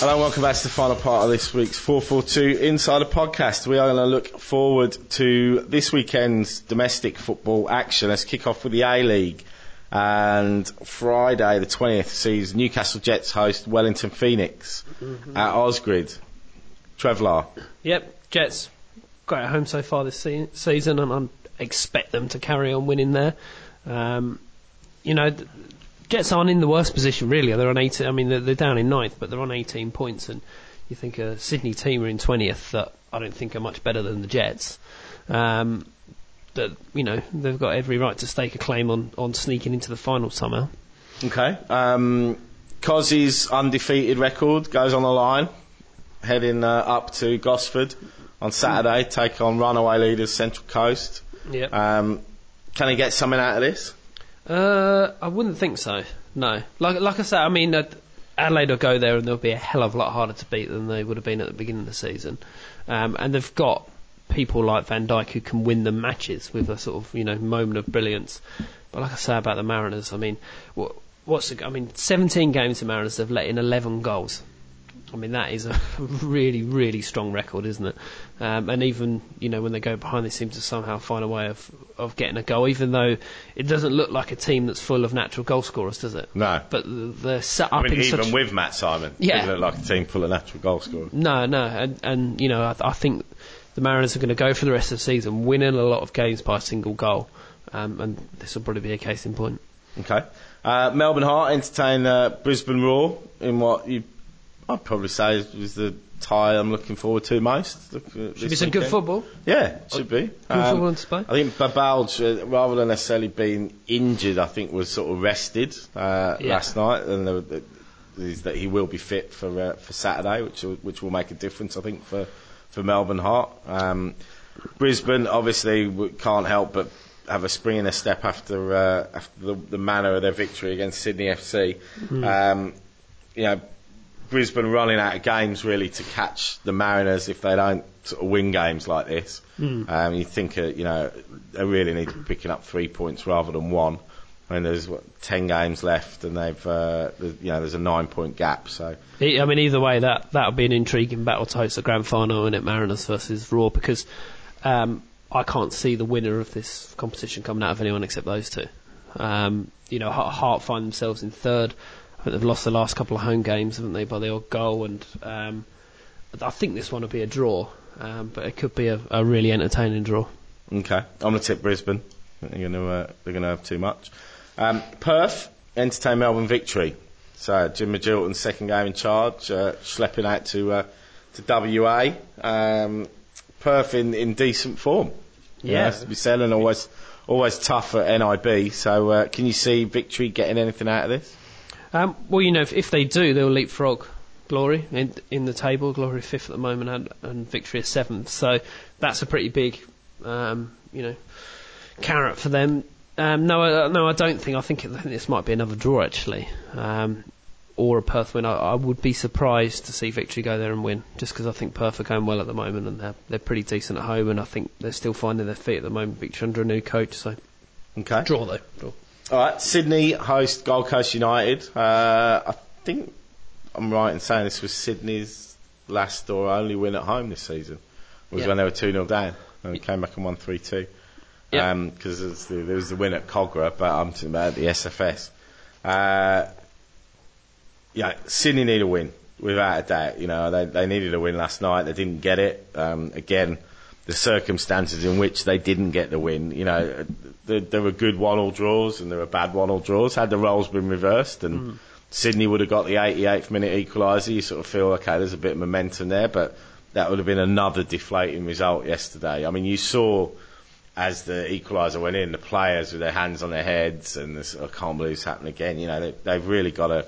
Hello, and welcome back to the final part of this week's 442 Insider podcast. We are going to look forward to this weekend's domestic football action. Let's kick off with the A League. And Friday, the 20th, sees Newcastle Jets host Wellington Phoenix mm-hmm. at Osgrid. Trevlar. Yep, Jets great at home so far this se- season, and I expect them to carry on winning there. Um, you know, Jets aren't in the worst position really. They're on 18. I mean, they're, they're down in ninth, but they're on 18 points, and you think a Sydney team are in 20th that I don't think are much better than the Jets. Um, that you know they've got every right to stake a claim on, on sneaking into the final somehow. Okay. Um, Cozzy's undefeated record goes on the line, heading uh, up to Gosford on Saturday, take on runaway leaders Central Coast. Yep. Um, can he get something out of this? Uh, I wouldn't think so. No. Like like I said, I mean, Adelaide will go there and they'll be a hell of a lot harder to beat than they would have been at the beginning of the season. Um, and they've got people like Van Dijk who can win the matches with a sort of you know moment of brilliance. But like I say about the Mariners, I mean, what, what's the, I mean, 17 games the Mariners have let in 11 goals. I mean, that is a *laughs* really, really strong record, isn't it? Um, and even, you know, when they go behind, they seem to somehow find a way of, of getting a goal, even though it doesn't look like a team that's full of natural goal scorers, does it? No. But they're set up I mean, in even such... with Matt Simon, Yeah. doesn't look like a team full of natural goal scorers. No, no, and, and you know, I, I think the Mariners are going to go for the rest of the season, winning a lot of games by a single goal, um, and this will probably be a case in point. Okay. Uh, Melbourne Heart entertain uh, Brisbane Roar in what you, I'd probably say is, is the tie I'm looking forward to most. Should be some good football. Yeah, should be. Good football on display. I think Babalj, uh, rather than necessarily being injured, I think was sort of rested uh, Yeah. last night, and there, there- is that he will be fit for uh, for Saturday, which will, which will make a difference, I think, for for Melbourne Heart. Um, Brisbane obviously can't help but have a spring in their step after uh, after the, the manner of their victory against Sydney FC. Um, you know, Brisbane running out of games really to catch the Mariners if they don't sort of win games like this. Um, you think, uh, you know, they really need to be picking up three points rather than one. I mean, there's what, ten games left, and they've, uh, you know, there's a nine-point gap. So, I mean, either way, that that would be an intriguing battle to host the grand final in it, Mariners versus Roar, because um, I can't see the winner of this competition coming out of anyone except those two. Um, you know, Heart find themselves in third. Think they've lost the last couple of home games, haven't they, by the odd goal, and um, I think this one will be a draw, um, but it could be a, a really entertaining draw. okay, I'm going to tip Brisbane. They're going to, uh, they're going to have too much. Um, Perth entertain Melbourne victory. So Jim Magilton's second game in charge, uh, schlepping out to uh, to WA. Um, Perth in, in decent form. You know, Yeah. to be and always always tough at NIB. So uh, can you see victory getting anything out of this? Um, well, you know, if, if they do, they'll leapfrog Glory in, in the table. Glory fifth at the moment, and, and Victory is seventh. So that's a pretty big, um, you know, carrot for them. Um, no, I, no, I don't think. I think, it, I think this might be another draw actually, um, or a Perth win. I, I would be surprised to see Victory go there and win, just because I think Perth are going well at the moment and they're they're pretty decent at home, and I think they're still finding their feet at the moment. Victory under a new coach, so Okay. draw though. Draw. All right, Sydney host Gold Coast United. Uh, I think I'm right in saying this was Sydney's last or only win at home this season. Was Yeah. when they were 2 0 down and came back and won 3 2. Yeah. Because the, there was the win at Kogarah, but I'm talking about the SFS. Uh, yeah, Sydney need a win, without a doubt. You know, they, they needed a win last night. They didn't get it. Um, again, the circumstances in which they didn't get the win, you know, there, there were good one-all draws and there were bad one-all draws. Had the roles been reversed and hmm. Sydney would have got the 88th minute equaliser, you sort of feel, okay, there's a bit of momentum there, but that would have been another deflating result yesterday. I mean, you saw as the equaliser went in, the players with their hands on their heads and this, I can't believe it's happened again. You know, they, they've really got to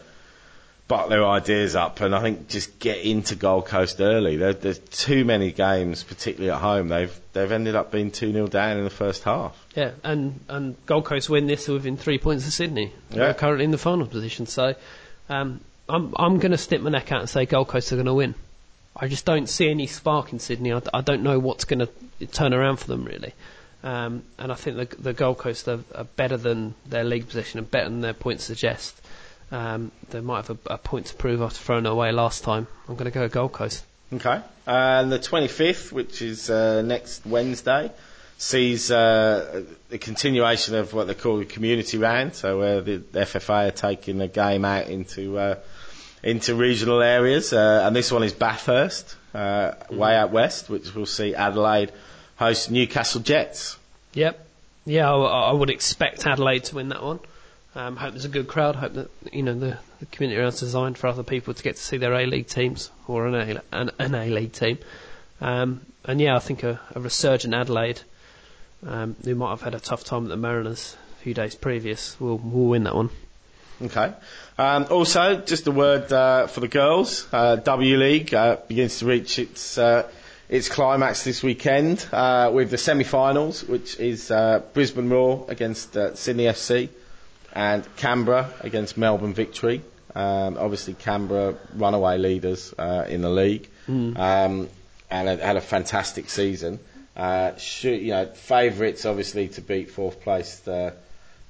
spark their ideas up, and I think just get into Gold Coast early. There, there's too many games, particularly at home. They've they've ended up being two 0 down in the first half. Yeah, and and Gold Coast win this within three points of Sydney. Yeah. They're currently in the final position, so um, I'm I'm going to stick my neck out and say Gold Coast are going to win. I just don't see any spark in Sydney. I, I don't know what's going to turn around for them really. Um, and I think the, the Gold Coast are, are better than their league position and better than their points suggest. Um, they might have a, a point to prove after throwing it away last time. I'm going to go Gold Coast. Okay. And the 25th, which is uh, next Wednesday, sees uh, the continuation of what they call the community round. So where the FFA are taking the game out into uh, into regional areas, uh, and this one is Bathurst, uh, way out west, which will see Adelaide host Newcastle Jets. Yep. Yeah, I, I would expect Adelaide to win that one. Um, hope there's a good crowd. Hope that you know the, the community round's designed for other people to get to see their A League teams or an A an, an League team. Um, and yeah, I think a, a resurgent Adelaide, um, who might have had a tough time at the Mariners a few days previous, will will win that one. Okay. Um, also, just a word uh, for the girls. Uh, w League uh, begins to reach its uh, its climax this weekend uh, with the semi-finals, which is uh, Brisbane Roar against Sydney FC and Canberra against Melbourne Victory. Um, obviously, Canberra runaway leaders uh, in the league um, and had, had a fantastic season. Uh, should, you know, favourites obviously to beat fourth place. Uh,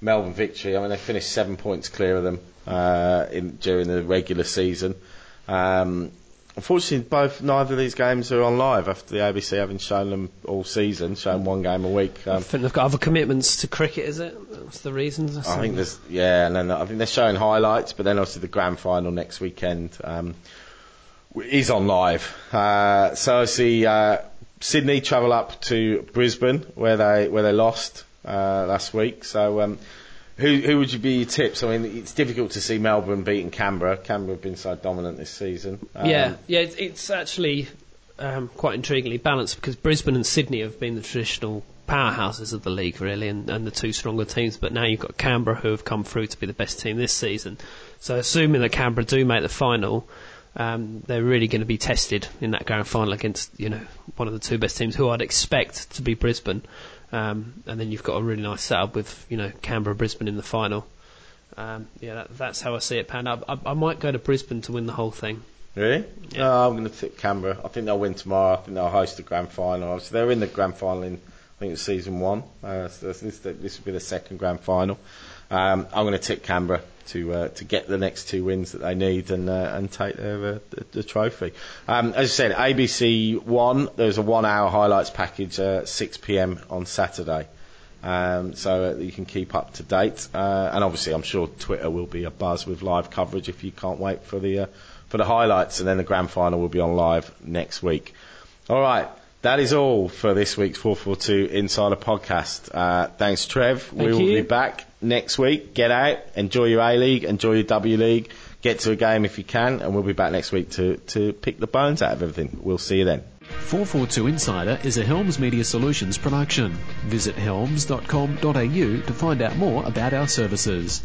Melbourne victory. I mean, they finished seven points clear of them uh, in, during the regular season. Um, unfortunately, both neither of these games are on live after the ABC having shown them all season, shown one game a week. I Um, think they've got other commitments to cricket. Is it? That's the reason. I think there's yeah, and then I think they're showing highlights, but then obviously the grand final next weekend um, is on live. Uh, so I see uh, Sydney travel up to Brisbane where they where they lost uh, last week. So um, who who would you be your tips? I mean, it's difficult to see Melbourne beating Canberra. Canberra have been so dominant this season. Um, Yeah, yeah, it's, it's actually um, quite intriguingly balanced because Brisbane and Sydney have been the traditional powerhouses of the league, really, and, and the two stronger teams. But now you've got Canberra who have come through to be the best team this season. So, assuming that Canberra do make the final, um, they're really going to be tested in that grand final against you know one of the two best teams, who I'd expect to be Brisbane. Um, and then you've got a really nice setup with you know Canberra Brisbane in the final. Um, yeah, that, that's how I see it pan out. I, I might go to Brisbane to win the whole thing. Really? Yeah. No, I'm going to tip Canberra. I think they'll win tomorrow. I think they'll host the grand final. Obviously, they're in the grand final in, I think it's season one. Uh, so this, this, this will be the second grand final. Um, I'm going to tip Canberra to uh, to get the next two wins that they need and uh, and take their, uh, the, the trophy. Um, as I said, ABC One. There's a one-hour highlights package uh, 6 p.m. on Saturday. Um, so uh, you can keep up to date, uh, and obviously I'm sure Twitter will be a buzz with live coverage if you can't wait for the uh, for the highlights, and then the grand final will be on live next week. All right, that is all for this week's 442 Insider podcast. Uh, thanks, Trev. we will you. be back next week. Get out, enjoy your A League, enjoy your W League, get to a game if you can, and we'll be back next week to to pick the bones out of everything. We'll see you then. 442 Insider is a Helms Media Solutions production. Visit helms.com.au to find out more about our services.